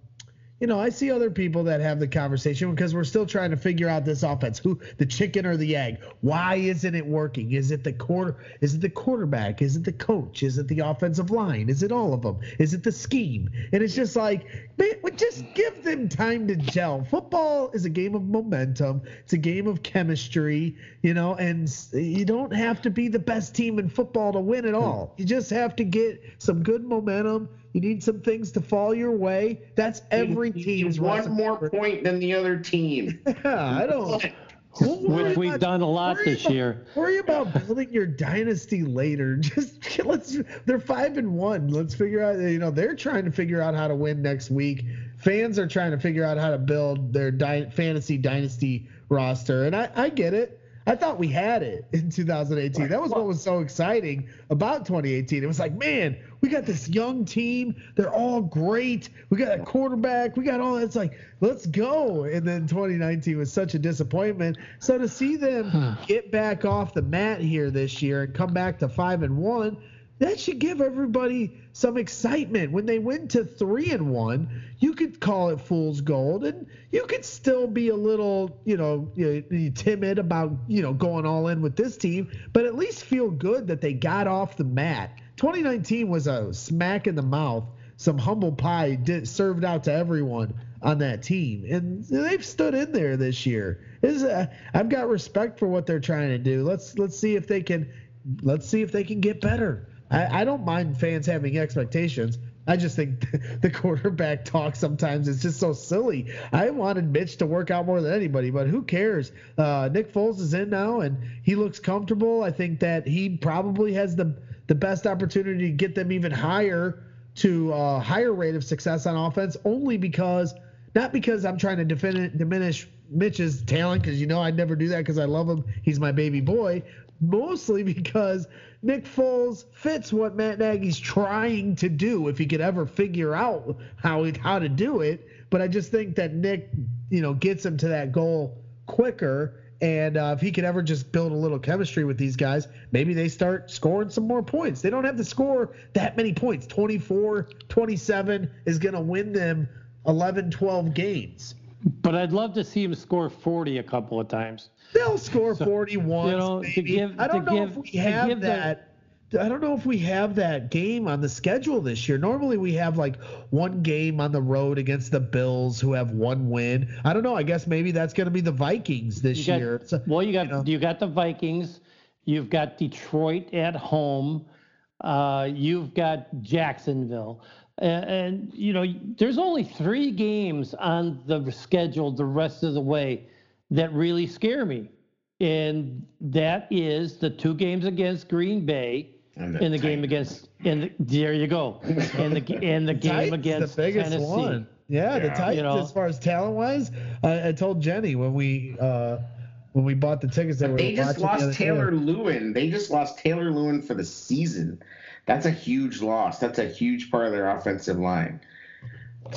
you know I see other people that have the conversation because we're still trying to figure out this offense. Who the chicken or the egg? Why isn't it working? Is it the quarter is it the quarterback? Is it the coach? Is it the offensive line? Is it all of them? Is it the scheme? And it's just like man, just give them time to gel. Football is a game of momentum. It's a game of chemistry you know and you don't have to be the best team in football to win it all. You just have to get some good momentum you need some things to fall your way that's every You need team's one recipe more for- point than the other team. yeah, I don't. Don't Which we've about- done a lot this about- year. Worry about building your dynasty later. Just let's. They're five and one. Let's figure out. You know, they're trying to figure out how to win next week. Fans are trying to figure out how to build their dy- fantasy dynasty roster, and I, I get it. I thought we had it in 2018. That was what was so exciting about 2018. It was like, man, we got this young team. They're all great. We got a quarterback. We got all. It's like, let's go. And then 2019 was such a disappointment. So to see them get back off the mat here this year and come back to five and one, that should give everybody some excitement. When they went to three and one, you could call it fool's gold, and you could still be a little, you know, you know, timid about, you know, going all in with this team, but at least feel good that they got off the mat. 2019 was a smack in the mouth, some humble pie did, served out to everyone on that team, and they've stood in there this year. Is uh, I've got respect for what they're trying to do. Let's let's see if they can let's see if they can get better. I, I don't mind fans having expectations. I just think the quarterback talk sometimes is just so silly. I wanted Mitch to work out more than anybody, but who cares? Uh, Nick Foles is in now, and he looks comfortable. I think that he probably has the the best opportunity to get them even higher to a higher rate of success on offense, only because not because I'm trying to defin- diminish Mitch's talent, because you know I'd never do that because I love him. He's my baby boy. Mostly because Nick Foles fits what Matt Nagy's trying to do if he could ever figure out how how to do it. But I just think that Nick, you know, gets him to that goal quicker. And uh, if he could ever just build a little chemistry with these guys, maybe they start scoring some more points. They don't have to score that many points. 24, 27 is going to win them 11, 12 games. But I'd love to see him score 40 a couple of times. They'll score 41. you know, to maybe. give- I don't know give- if we have that. I don't know if we have that game on the schedule this year. Normally we have like one game on the road against the Bills who have one win. I don't know. I guess maybe that's going to be the Vikings this got- year. So- well, you got know. you got the Vikings, you've got Detroit at home, uh, you've got Jacksonville, and, and you know there's only three games on the schedule the rest of the way that really scare me, and that is the two games against Green Bay. And the In the game against, in the, there you go, in the in the game Titans, against the biggest Tennessee. one. Yeah, the Titans, You know. as far as talent wise, I, I told Jenny when we uh, when we bought the tickets that we They were just watching the other lost day. Taylor Lewan. They just lost Taylor Lewan for the season. That's a huge loss. That's a huge part of their offensive line.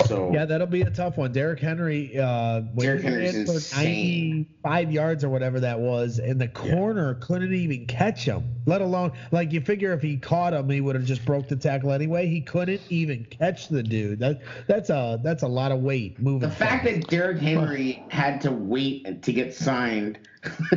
So Yeah, that'll be a tough one. Derrick Henry, uh, Derrick he Henry's ran for insane. 95 yards or whatever that was, and the corner couldn't even catch him. Let alone, like you figure if he caught him, he would have just broke the tackle anyway. He couldn't even catch the dude. That that's a that's a lot of weight moving. the fact that Derrick Henry had to wait to get signed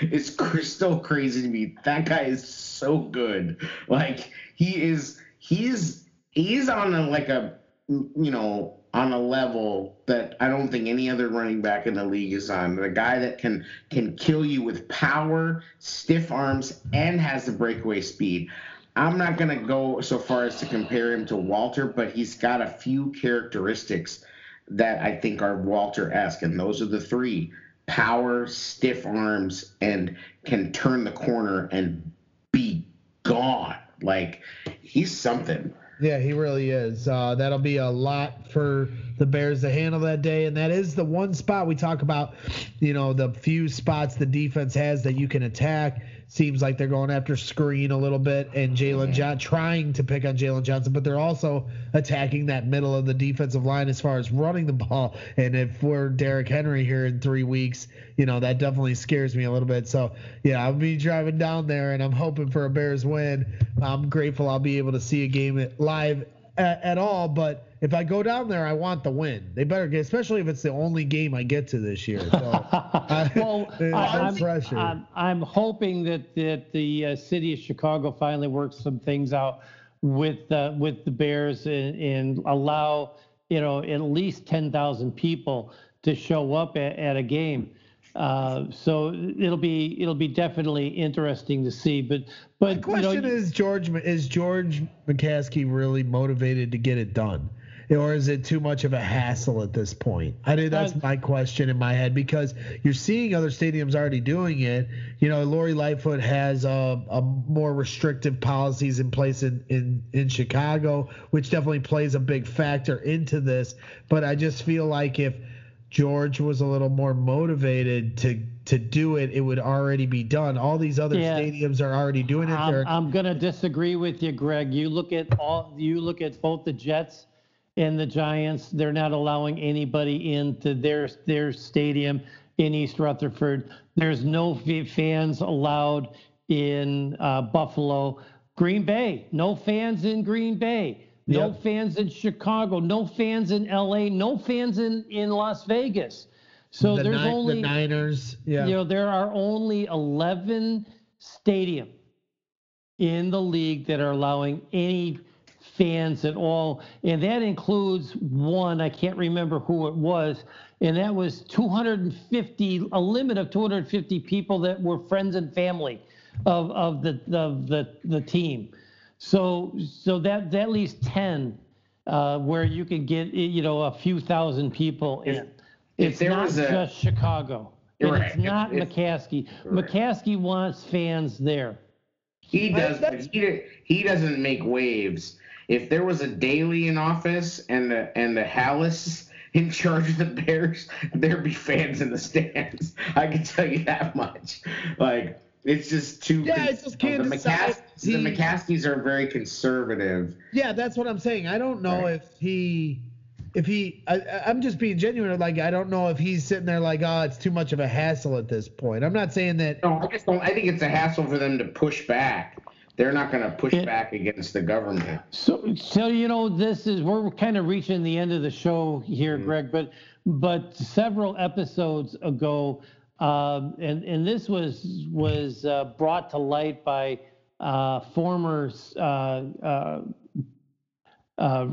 is cr- still crazy to me. That guy is so good. Like he is, he's he's on a like a you know on a level that I don't think any other running back in the league is on. The guy that can can kill you with power, stiff arms, and has the breakaway speed. I'm not going to go so far as to compare him to Walter, but he's got a few characteristics that I think are Walter esque, and those are the three power, stiff arms, and can turn the corner and be gone. Like he's something. Yeah, he really is. Uh, that'll be a lot for the Bears to handle that day, and that is the one spot we talk about. You know, the few spots the defense has that you can attack. Seems like they're going after Skrine a little bit, and Jaylon John trying to pick on Jaylon Johnson, but they're also attacking that middle of the defensive line as far as running the ball. And if we're Derrick Henry here in three weeks, you know that definitely scares me a little bit. So yeah, I'll be driving down there, and I'm hoping for a Bears win. I'm grateful I'll be able to see a game live at, at all, but if I go down there, I want the win. They better get, especially if it's the only game I get to this year. So, well, I'm, pressure. I'm, I'm hoping that that the uh, city of Chicago finally works some things out with uh, with the Bears and, and allow you know at least ten thousand people to show up at, at a game. Uh, so it'll be it'll be definitely interesting to see. But but the question you know, is George is George McCaskey really motivated to get it done? Or is it too much of a hassle at this point? I think that's my question in my head because you're seeing other stadiums already doing it. You know, Lori Lightfoot has a, a more restrictive policies in place in, in, in Chicago, which definitely plays a big factor into this. But I just feel like if George was a little more motivated to to do it, it would already be done. All these other Yeah. stadiums are already doing it. I'm, I'm going to disagree with you, Gregg. You look at all you look at both the Jets and the Giants. They're not allowing anybody into their their stadium in East Rutherford. There's no fans allowed in uh, Buffalo. Green Bay, no fans in Green Bay. No Yep. fans in Chicago. No fans in LA. No fans in in Las Vegas. So the, there's Ni- only the Niners. Yeah. you know, there are only 11 stadiums in the league that are allowing any fans at all. And that includes one, I can't remember who it was, and that was 250, a limit of 250 people that were friends and family of, of the, of the, the team. So, so that, that leaves 10 uh, where you can get, you know, a few thousand people in. if It's there not a- just Chicago. And right. it's not If- if- McCaskey. Right. McCaskey wants fans there. He does, he he doesn't make waves. If there was a Daly in office and the and the Halas in charge of the Bears, there'd be fans in the stands. I can tell you that much. Like it's just too. Yeah, I just can't the, McCas- the McCaskeys are very conservative. Yeah, that's what I'm saying. I don't know Right. if he, if he, I, I'm just being genuine. Like, I don't know if he's sitting there like, oh, it's too much of a hassle at this point. I'm not saying that. No, I just don't. I think it's a hassle for them to push back. They're not going to push Yeah. back against the government. So, so you know, this is we're kind of reaching the end of the show here, Gregg. But but several episodes ago, um, and and this was was uh, brought to light by uh, former uh, uh, uh,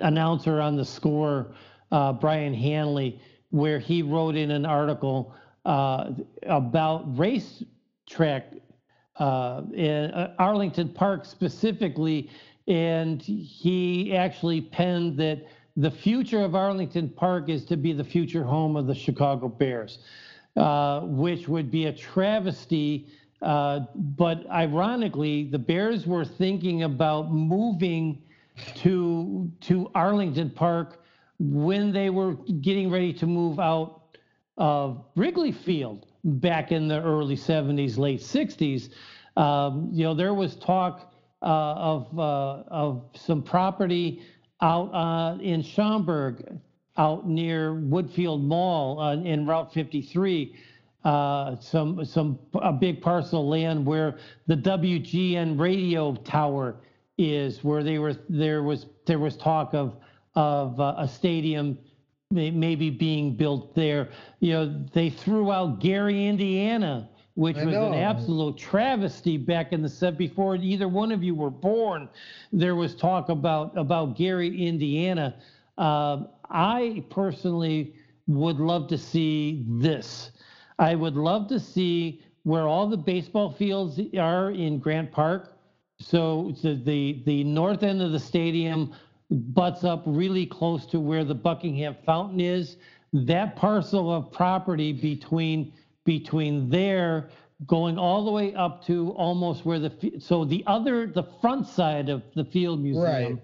announcer on the score, uh, Brian Hanley, where he wrote in an article uh, about race track uh, in uh, Arlington Park specifically, and he actually penned that the future of Arlington Park is to be the future home of the Chicago Bears, uh, which would be a travesty. Uh, but ironically, the Bears were thinking about moving to to Arlington Park when they were getting ready to move out of Wrigley Field back in the early 70s, late 60s. Um, you know, there was talk uh, of uh, of some property out uh, in Schaumburg, out near Woodfield Mall uh, in Route 53. Uh, some some a big parcel of land where the WGN radio tower is, where they were there was there was talk of of uh, a stadium maybe being built there. You know, they threw out Gary, Indiana, which I was an absolute travesty back in the set before either one of you were born. There was talk about about Gary, Indiana. Um, I personally would love to see this. I would love to see where all the baseball fields are in Grant Park. So the the, the north end of the stadium butts up really close to where the Buckingham Fountain is. That parcel of property between between there going all the way up to almost where the so the other the front side of the field museum. right.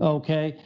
Okay,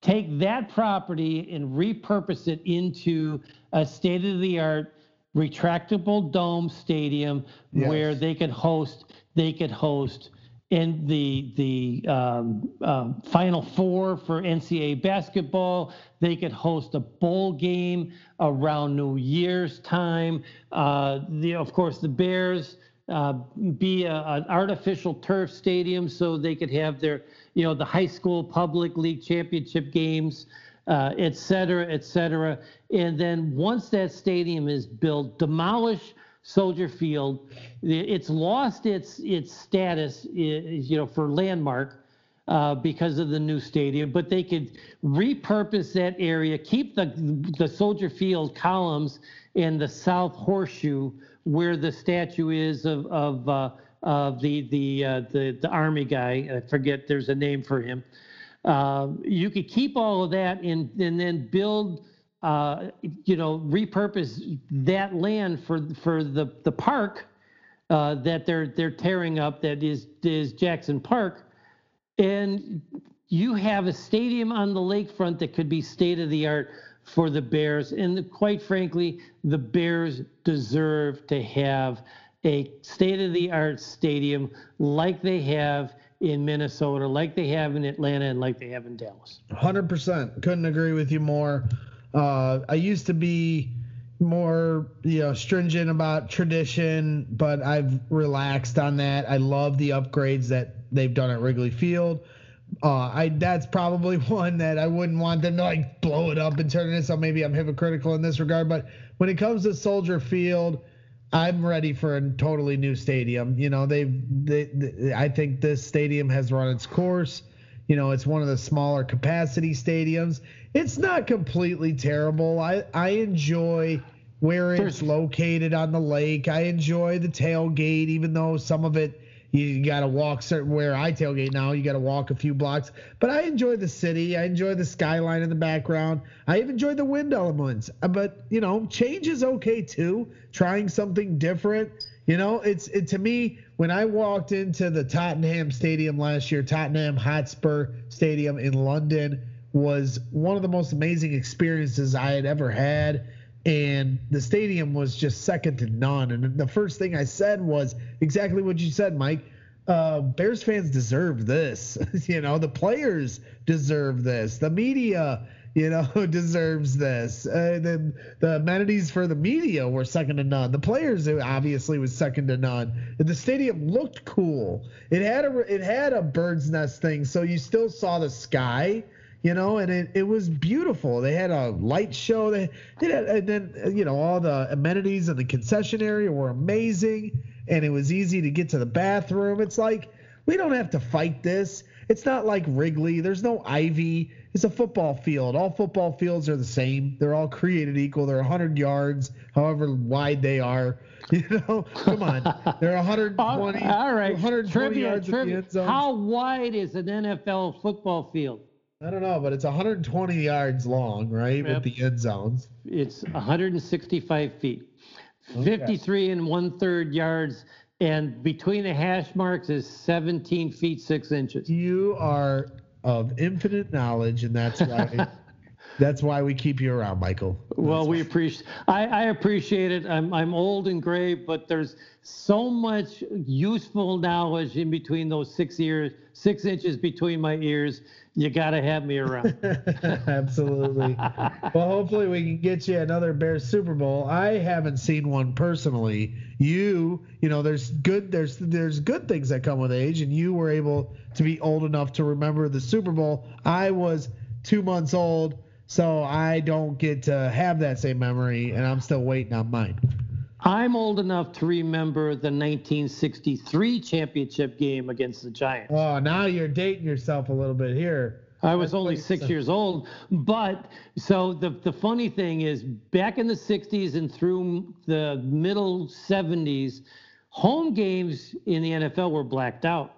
take that property and repurpose it into a state of the art retractable dome stadium where they could host they could host in the the um, um, final four for NCAA basketball. They could host a bowl game around New Year's time. Uh, the of course the Bears uh, be a, an artificial turf stadium so they could have their you know the high school public league championship games uh, et cetera, et cetera. And then once that stadium is built, demolish Soldier Field. It's lost its its status, you know, for landmark uh, because of the new stadium. But they could repurpose that area, keep the the Soldier Field columns in the south horseshoe where the statue is of of uh, of the the uh, the the army guy. I forget. There's a name for him. Um, you could keep all of that and, and then build, uh, you know, repurpose that land for for the the park uh, that they're they're tearing up. That is is Jackson Park, and you have a stadium on the lakefront that could be state of the art for the Bears. And quite frankly, the Bears deserve to have a state of the art stadium like they have in Minnesota, like they have in Atlanta, and like they have in Dallas. Hundred percent. Couldn't agree with you more. Uh, I used to be more, you know, stringent about tradition, but I've relaxed on that. I love the upgrades that they've done at Wrigley Field. Uh, I that's probably one that I wouldn't want them to like blow it up and turn it. So maybe I'm hypocritical in this regard. But when it comes to Soldier Field, I'm ready for a totally new stadium. You know, they've they, they I think this stadium has run its course. You know, it's one of the smaller capacity stadiums. It's not completely terrible. I I enjoy where it's located on the lake. I enjoy the tailgate, even though some of it you got to walk certain where I tailgate now. You got to walk a few blocks, but I enjoy the city. I enjoy the skyline in the background. I even enjoy the wind elements. Uh, But you know, change is okay too. Trying something different. You know, it's it to me when I walked into the Tottenham Stadium last year, Tottenham Hotspur Stadium in London was one of the most amazing experiences I had ever had and the stadium was just second to none. And the first thing I said was exactly what you said, Mike. Uh, Bears fans deserve this. you know, the players deserve this. The media, you know, deserves this. Uh, the the amenities for the media were second to none. The players obviously was second to none. The stadium looked cool. It had a it had a bird's nest thing, so you still saw the sky you know, and it, it was beautiful. They had a light show. They, they had, and then you know all the amenities and the concession area were amazing, and it was easy to get to the bathroom. It's like we don't have to fight this. It's not like Wrigley. There's no ivy. It's a football field. All football fields are the same. They're all created equal. They're 100 yards, however wide they are. You know, come on. They're 120. all right, 120 trivia, yards at the end zone. How wide is an NFL football field? I don't know, but it's 120 yards long, right, Yep. with the end zones. It's 165 feet, 53 and one third yards, and between the hash marks is 17 feet six inches. You are of infinite knowledge, and that's why that's why we keep you around, Michael. Well, we appreciate. I, I appreciate it. I'm I'm old and gray, but there's so much useful knowledge in between those six ears, six inches between my ears. You got to have me around. Absolutely. well, hopefully we can get you another Bears Super Bowl. I haven't seen one personally. You, you know, there's good there's there's good things that come with age, and you were able to be old enough to remember the Super Bowl. I was two months old, so I don't get to have that same memory, and I'm still waiting on mine. I'm old enough to remember the 1963 championship game against the Giants. Oh, now you're dating yourself a little bit here. I was That's only six years old, but so the the funny thing is, back in the '60s and through the middle '70s, home games in the NFL were blacked out.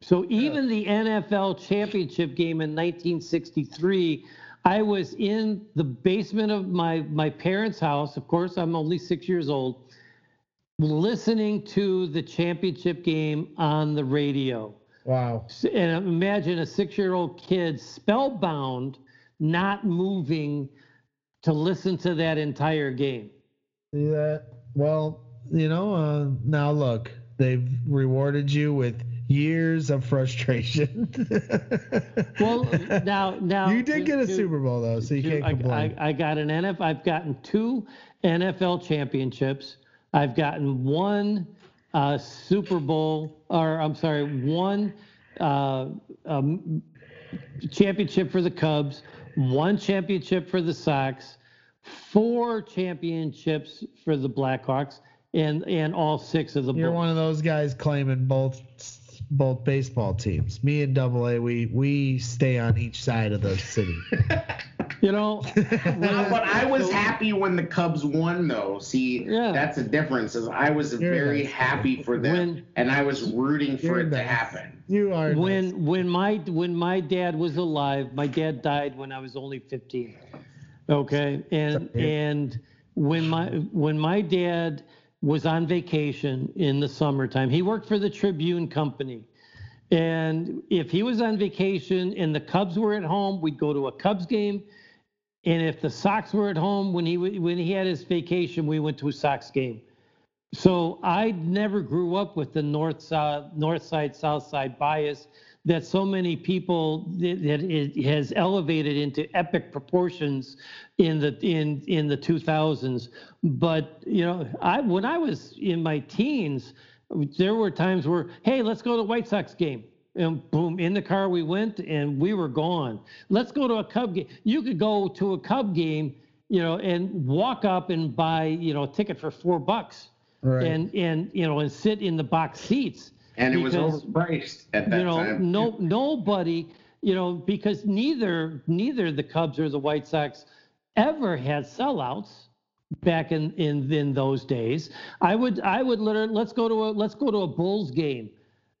So even the NFL championship game in 1963, I was in the basement of my my parents' house. Of course, I'm only six years old, listening to the championship game on the radio. Wow. And imagine a six year old kid spellbound, not moving to listen to that entire game. See that? Well, you know, uh, now look, they've rewarded you with years of frustration. Well, now, now you did get a Super Bowl though, so you can't complain. I, I got an NFL. I've gotten two NFL championships. I've gotten one uh, Super Bowl, or I'm sorry, one uh, um, championship for the Cubs, one championship for the Sox, four championships for the Blackhawks, and and all six of the You're Bulls. one of those guys claiming both both baseball teams. Me and Double A, we we stay on each side of the city. You know, but I was happy when the Cubs won, though. See, Yeah. that's the difference. Is I was You're very nice. happy for them, When- and I was rooting for You're it to happen. You are nice. when when my when my dad was alive my dad died when i was only 15 okay and and when my when my dad was on vacation in the summertime. He worked for the tribune company. And if he was on vacation and the cubs were at home we'd go to a cubs game. And if the sox were at home when he when he had his vacation we went to a sox game. So I never grew up with the north side, north side, south side bias that so many people that it has elevated into epic proportions in the in in the 2000s. But you know, I when I was in my teens, there were times where, hey, let's go to the White Sox game. And boom, in the car we went, and we were gone. Let's go to a Cub game. You could go to a Cub game, you know, and walk up and buy, you know, a ticket for four bucks Right. and and you know and sit in the box seats And it was because, overpriced at that you know time. no nobody you know because neither neither the Cubs or the White Sox ever had sellouts back in in in those days I would I would literally let's go to a let's go to a Bulls game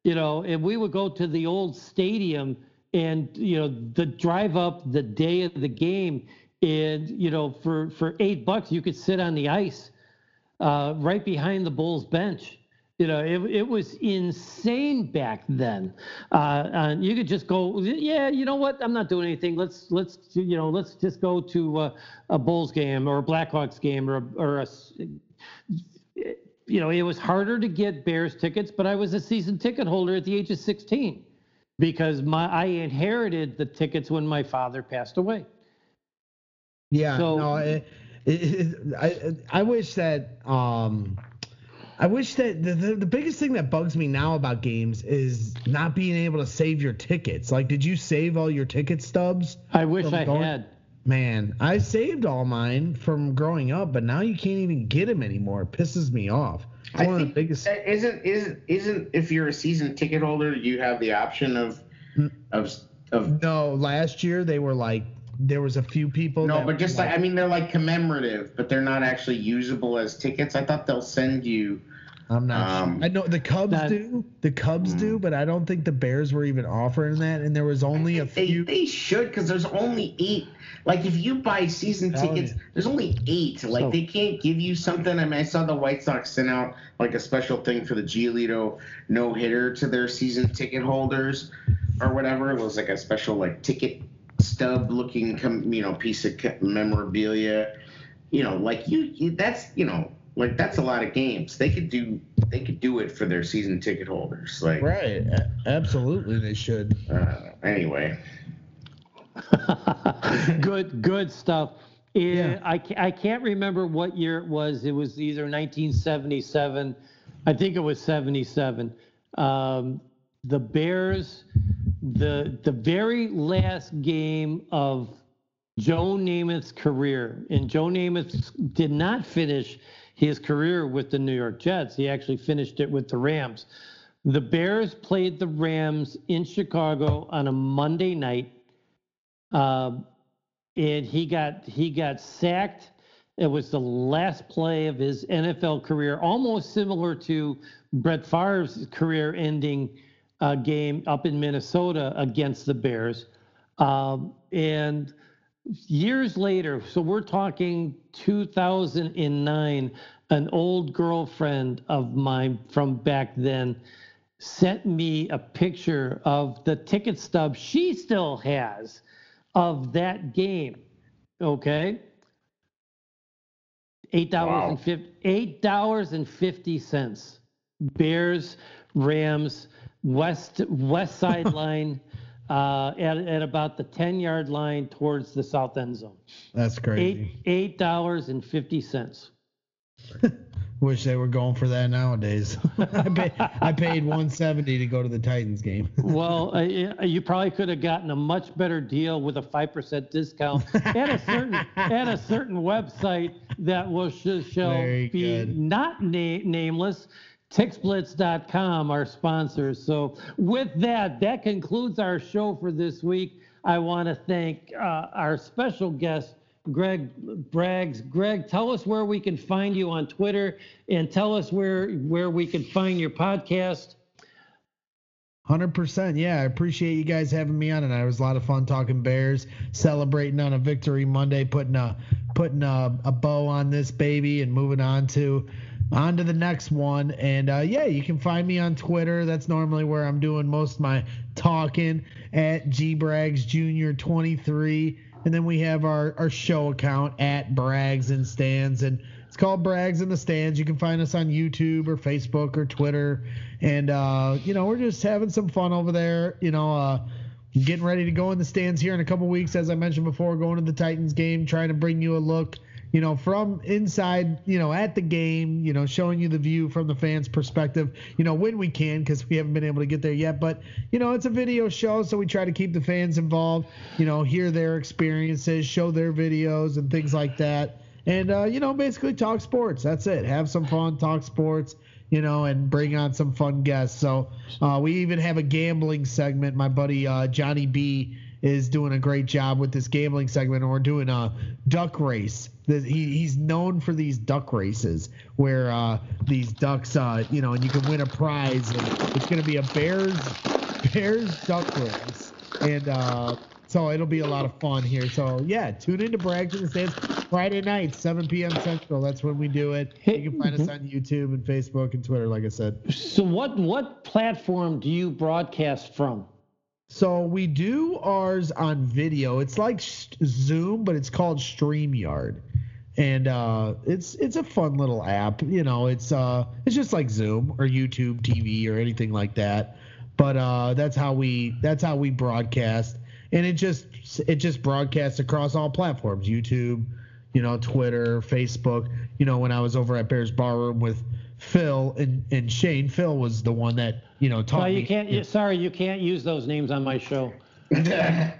you know and we would go to the old stadium and you know the drive up the day of the game and you know for for 8 bucks you could sit on the ice uh, right behind the Bulls bench. You know, it, it was insane back then. Uh, and you could just go, yeah, you know what? I'm not doing anything. Let's let's you know let's just go to uh, a Bulls game or a Blackhawks game or a, or a you know it was harder to get Bears tickets, but I was a season ticket holder at the age of 16 because my I inherited the tickets when my father passed away. Yeah, So- no, it, it, it, I I wish that um, I wish that the, the the biggest thing that bugs me now about games is not being able to save your tickets. Like, did you save all your ticket stubs? I wish From I going- had. Man, I saved all mine from growing up, but now you can't even get them anymore. It pisses me off. It's I one of the biggest. that isn't isn't isn't if you're a season ticket holder, you have the option of Hmm. of of No, last year they were like there was a few people. no, that but just were like I mean, they're like commemorative, but they're not actually usable as tickets. I thought they'll send you. I'm not. Um, sure. I know the Cubs that- do. The Cubs Hmm. do, but I don't think the Bears were even offering that. And there was only a They, few. they should because there's only eight. Like if you buy season Telling tickets, you. there's only eight. Like So- they can't give you something. I mean, I saw the White Sox sent out like a special thing for the Giolito no hitter to their season ticket holders or whatever. It was like a special like ticket stub looking you know piece of memorabilia. You know, like you, you that's you know like that's a lot of games. They could do they could do it for their season ticket holders. Like Right. Absolutely, they should. uh, anyway. good, good stuff. Yeah. I, I can't remember what year it was. It was either 1977, I think it was 77. Um, the Bears, the the very last game of Joe Namath's career, and Joe Namath did not finish his career with the New York Jets. He actually finished it with the Rams. The Bears played the Rams in Chicago on a Monday night. Um, and he got he got sacked. It was the last play of his NFL career, almost similar to Brett Favre's career-ending uh, game up in Minnesota against the Bears. Um, and years later, so we're talking 2009, an old girlfriend of mine from back then sent me a picture of the ticket stub she still has of that game. Okay. Eight dollars Wow. and fifty eight dollars and fifty cents. Bears, Rams, west west side line, uh, at at about the ten yard line towards the south end zone. That's crazy. eight dollars and fifty cents. Wish they were going for that nowadays. I, pay, I paid 170 to go to the Titans game. Well, uh, you probably could have gotten a much better deal with a five percent discount at a certain at a certain website that will sh- shall Very be good. not na- nameless. TixBlitz.com, our sponsors. So, with that, that concludes our show for this week. I want to thank uh, our special guest, Gregg Braggs. Gregg, tell us where we can find you on Twitter, and tell us where where we can find your podcast. Hundred percent. Yeah, I appreciate you guys having me on and It was a lot of fun talking Bears, celebrating on a victory Monday, putting a putting a, a bow on this baby, and moving on to on to the next one. And uh, yeah, you can find me on Twitter. That's normally where I'm doing most of my talking at gbrags junior 23. And then we have our, our show account at Braggs and Stands. And it's called Braggs in the Stands. You can find us on YouTube or Facebook or Twitter. And, uh, you know, we're just having some fun over there. You know, uh, getting ready to go in the stands here in a couple weeks, as I mentioned before, going to the Titans game, trying to bring you a look, you know, from inside, you know, at the game, you know, showing you the view from the fans' perspective, you know, when we can, because we haven't been able to get there yet. But, you know, it's a video show, so we try to keep the fans involved, you know, hear their experiences, show their videos and things like that. And, uh, you know, basically talk sports. That's it. Have some fun, talk sports you know, and bring on some fun guests. So uh, we even have a gambling segment. My buddy uh, Johnny B is doing a great job with this gambling segment, and we're doing a duck race. He, he's known for these duck races where uh, these ducks, uh, you know, and you can win a prize. It's going to be a Bears Bears duck race, and uh, so it'll be a lot of fun here. So yeah, tune into Braggs in the Stands Friday night, 7 p.m. Central. That's when we do it. You can find us on YouTube and Facebook and Twitter, like I said. So what what platform do you broadcast from? So we do ours on video. It's like Zoom, but it's called StreamYard. And uh, it's it's a fun little app. You know, it's uh it's just like Zoom or YouTube TV or anything like that. But uh, that's how we that's how we broadcast, and it just it just broadcasts across all platforms: YouTube, you know, Twitter, Facebook. You know, when I was over at Bears Barroom with Phil and, and Shane, Phil was the one that you know taught Well, me. you can't. You, sorry, you can't use those names on my show. well,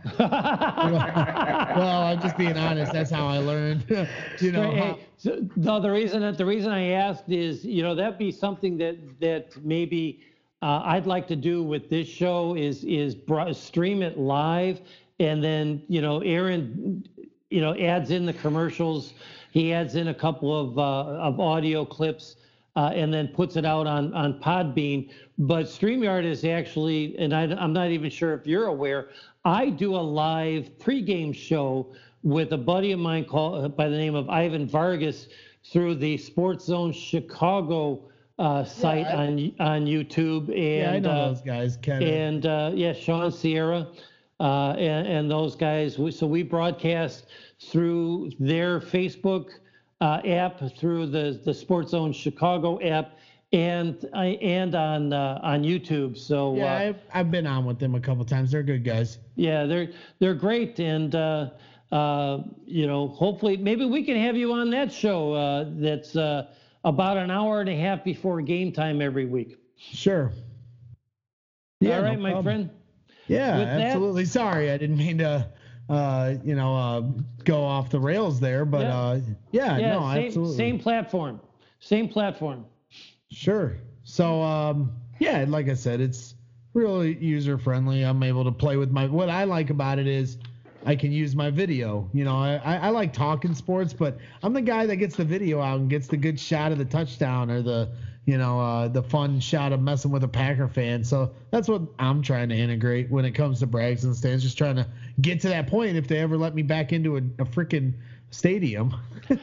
I'm just being honest. That's how I learned. you know, Hey, how- so, no, the reason that the reason I asked is, you know, that'd be something that that maybe uh, I'd like to do with this show is is bro- stream it live, and then you know, Aaron, you know, adds in the commercials. He adds in a couple of uh, of audio clips. Uh, and then puts it out on, on Podbean. But StreamYard is actually, and I, I'm not even sure if you're aware, I do a live pregame show with a buddy of mine called by the name of Ivan Vargas through the Sports Zone Chicago uh, site I- on on YouTube. And yeah, I know uh, those guys. Kevin. and uh, yeah, Sean Sierra uh, and, and those guys. We, so we broadcast through their Facebook uh, app, through the the Sports Zone Chicago app, and and on uh, on YouTube. So yeah, uh, I've, I've been on with them a couple times. They're good guys. yeah, they're they're great, and uh, uh, you know, hopefully, maybe we can have you on that show. Uh, that's uh, about an hour and a half before game time every week. Sure. All no right, my problem. friend. Yeah, With that- absolutely. Sorry, I didn't mean to, uh, you know, uh, go off the rails there, but Yeah. uh, yeah, Yeah, no, same, absolutely. same platform. Same platform. Sure. So, um, yeah, like I said, it's really user friendly. I'm able to play with my. What I like about it is I can use my video. You know, I, I I like talking sports, but I'm the guy that gets the video out and gets the good shot of the touchdown or the, you know, uh, the fun shot of messing with a Packer fan. So that's what I'm trying to integrate when it comes to Braggs and Stands. Just trying to get to that point if they ever let me back into a, a freaking stadium.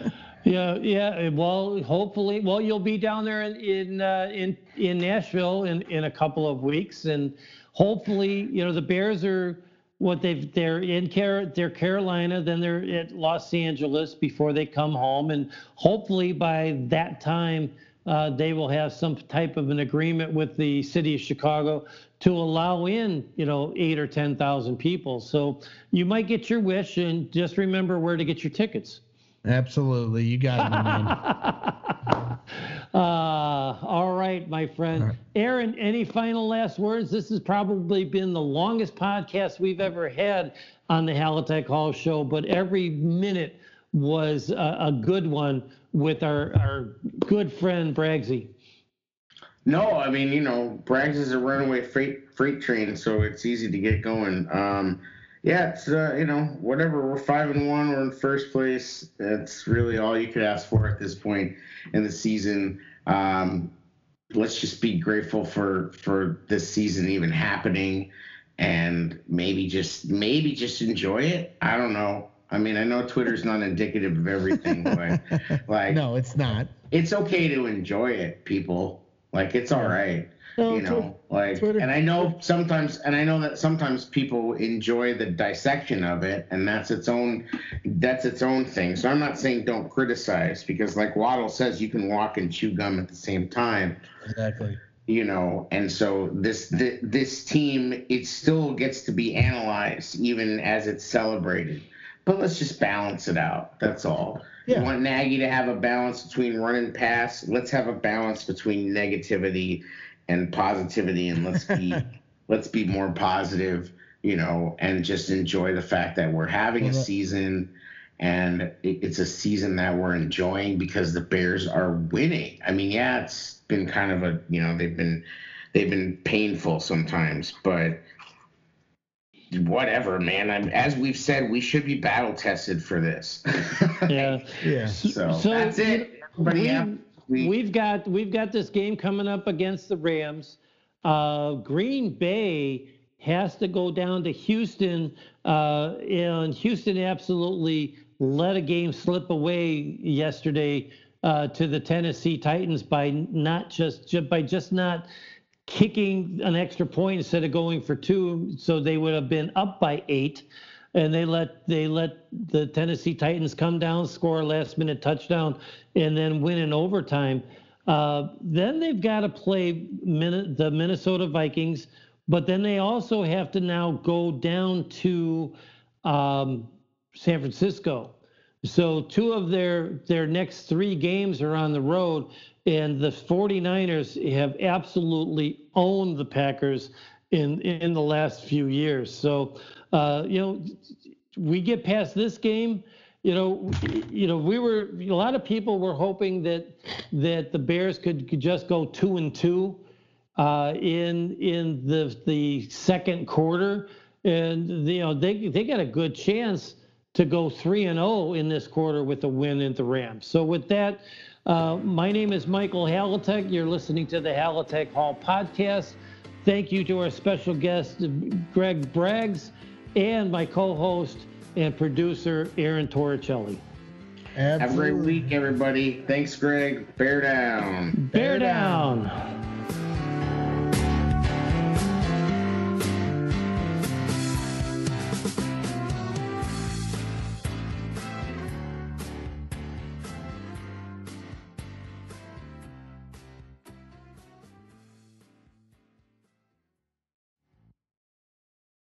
Yeah, yeah. Well, hopefully, well, you'll be down there in in uh, in, in Nashville in, in a couple of weeks, and hopefully, you know, the Bears are what they've they're in Car- they're Carolina, then they're at Los Angeles before they come home, and hopefully by that time. Uh, they will have some type of an agreement with the city of Chicago to allow in, you know, eight or ten thousand people. So you might get your wish, and just remember where to get your tickets. Absolutely. You got it, man. uh, all right, my friend. Right. Aaron, any final last words? This has probably been the longest podcast we've ever had on the Halatek Hall show, but every minute was a, a good one with our, our good friend Braggsy. No, I mean, you know, Braggs is a runaway freight freight train, so it's easy to get going. Um, yeah, it's uh, you know whatever. We're five and one. We're in first place. That's really all you could ask for at this point in the season. Um, let's just be grateful for for this season even happening, and maybe just maybe just enjoy it. I don't know. I mean, I know Twitter's not indicative of everything, but like, no, it's not. It's okay to enjoy it, people. Like, it's all right. No, you know, like, Twitter. and I know sometimes, and I know that sometimes people enjoy the dissection of it, and that's its own, that's its own thing. So I'm not saying don't criticize because, like Waddle says, you can walk and chew gum at the same time. Exactly. You know, and so this this, this team, it still gets to be analyzed even as it's celebrated. But let's just balance it out. That's all. Yeah. You want Nagy to have a balance between run and pass. Let's have a balance between negativity and positivity and let's be let's be more positive you know and just enjoy the fact that we're having a season and it's a season that we're enjoying because the bears are winning i mean yeah it's been kind of a you know they've been they've been painful sometimes but whatever man. I'm, as we've said we should be battle tested for this. Yeah. Yeah. So, so that's it. but yeah we, have got we've got this game coming up against the Rams. Uh, Green Bay has to go down to Houston, uh, and Houston absolutely let a game slip away yesterday uh, to the Tennessee Titans by not just, just by just not kicking an extra point instead of going for two, so they would have been up by eight and they let they let the Tennessee Titans come down, score a last minute touchdown, and then win in overtime. Uh, then they've got to play Min- the Minnesota Vikings, but then they also have to now go down to um, San Francisco. So two of their their next three games are on the road, and the 49ers have absolutely owned the Packers in in the last few years. So uh, you know, we get past this game. You know, you know, we were a lot of people were hoping that that the Bears could, could just go two and two uh, in in the the second quarter, and you know they they got a good chance to go three and zero oh in this quarter with a win at the Rams. So with that, uh, my name is Michael Halatek. You're listening to the Halatek Hall podcast. Thank you to our special guest, Gregg Braggs and my co-host and producer Aaron Torricelli. Absolutely. Have a great week, everybody. Thanks, Gregg. Bear down. Bear, Bear down. down.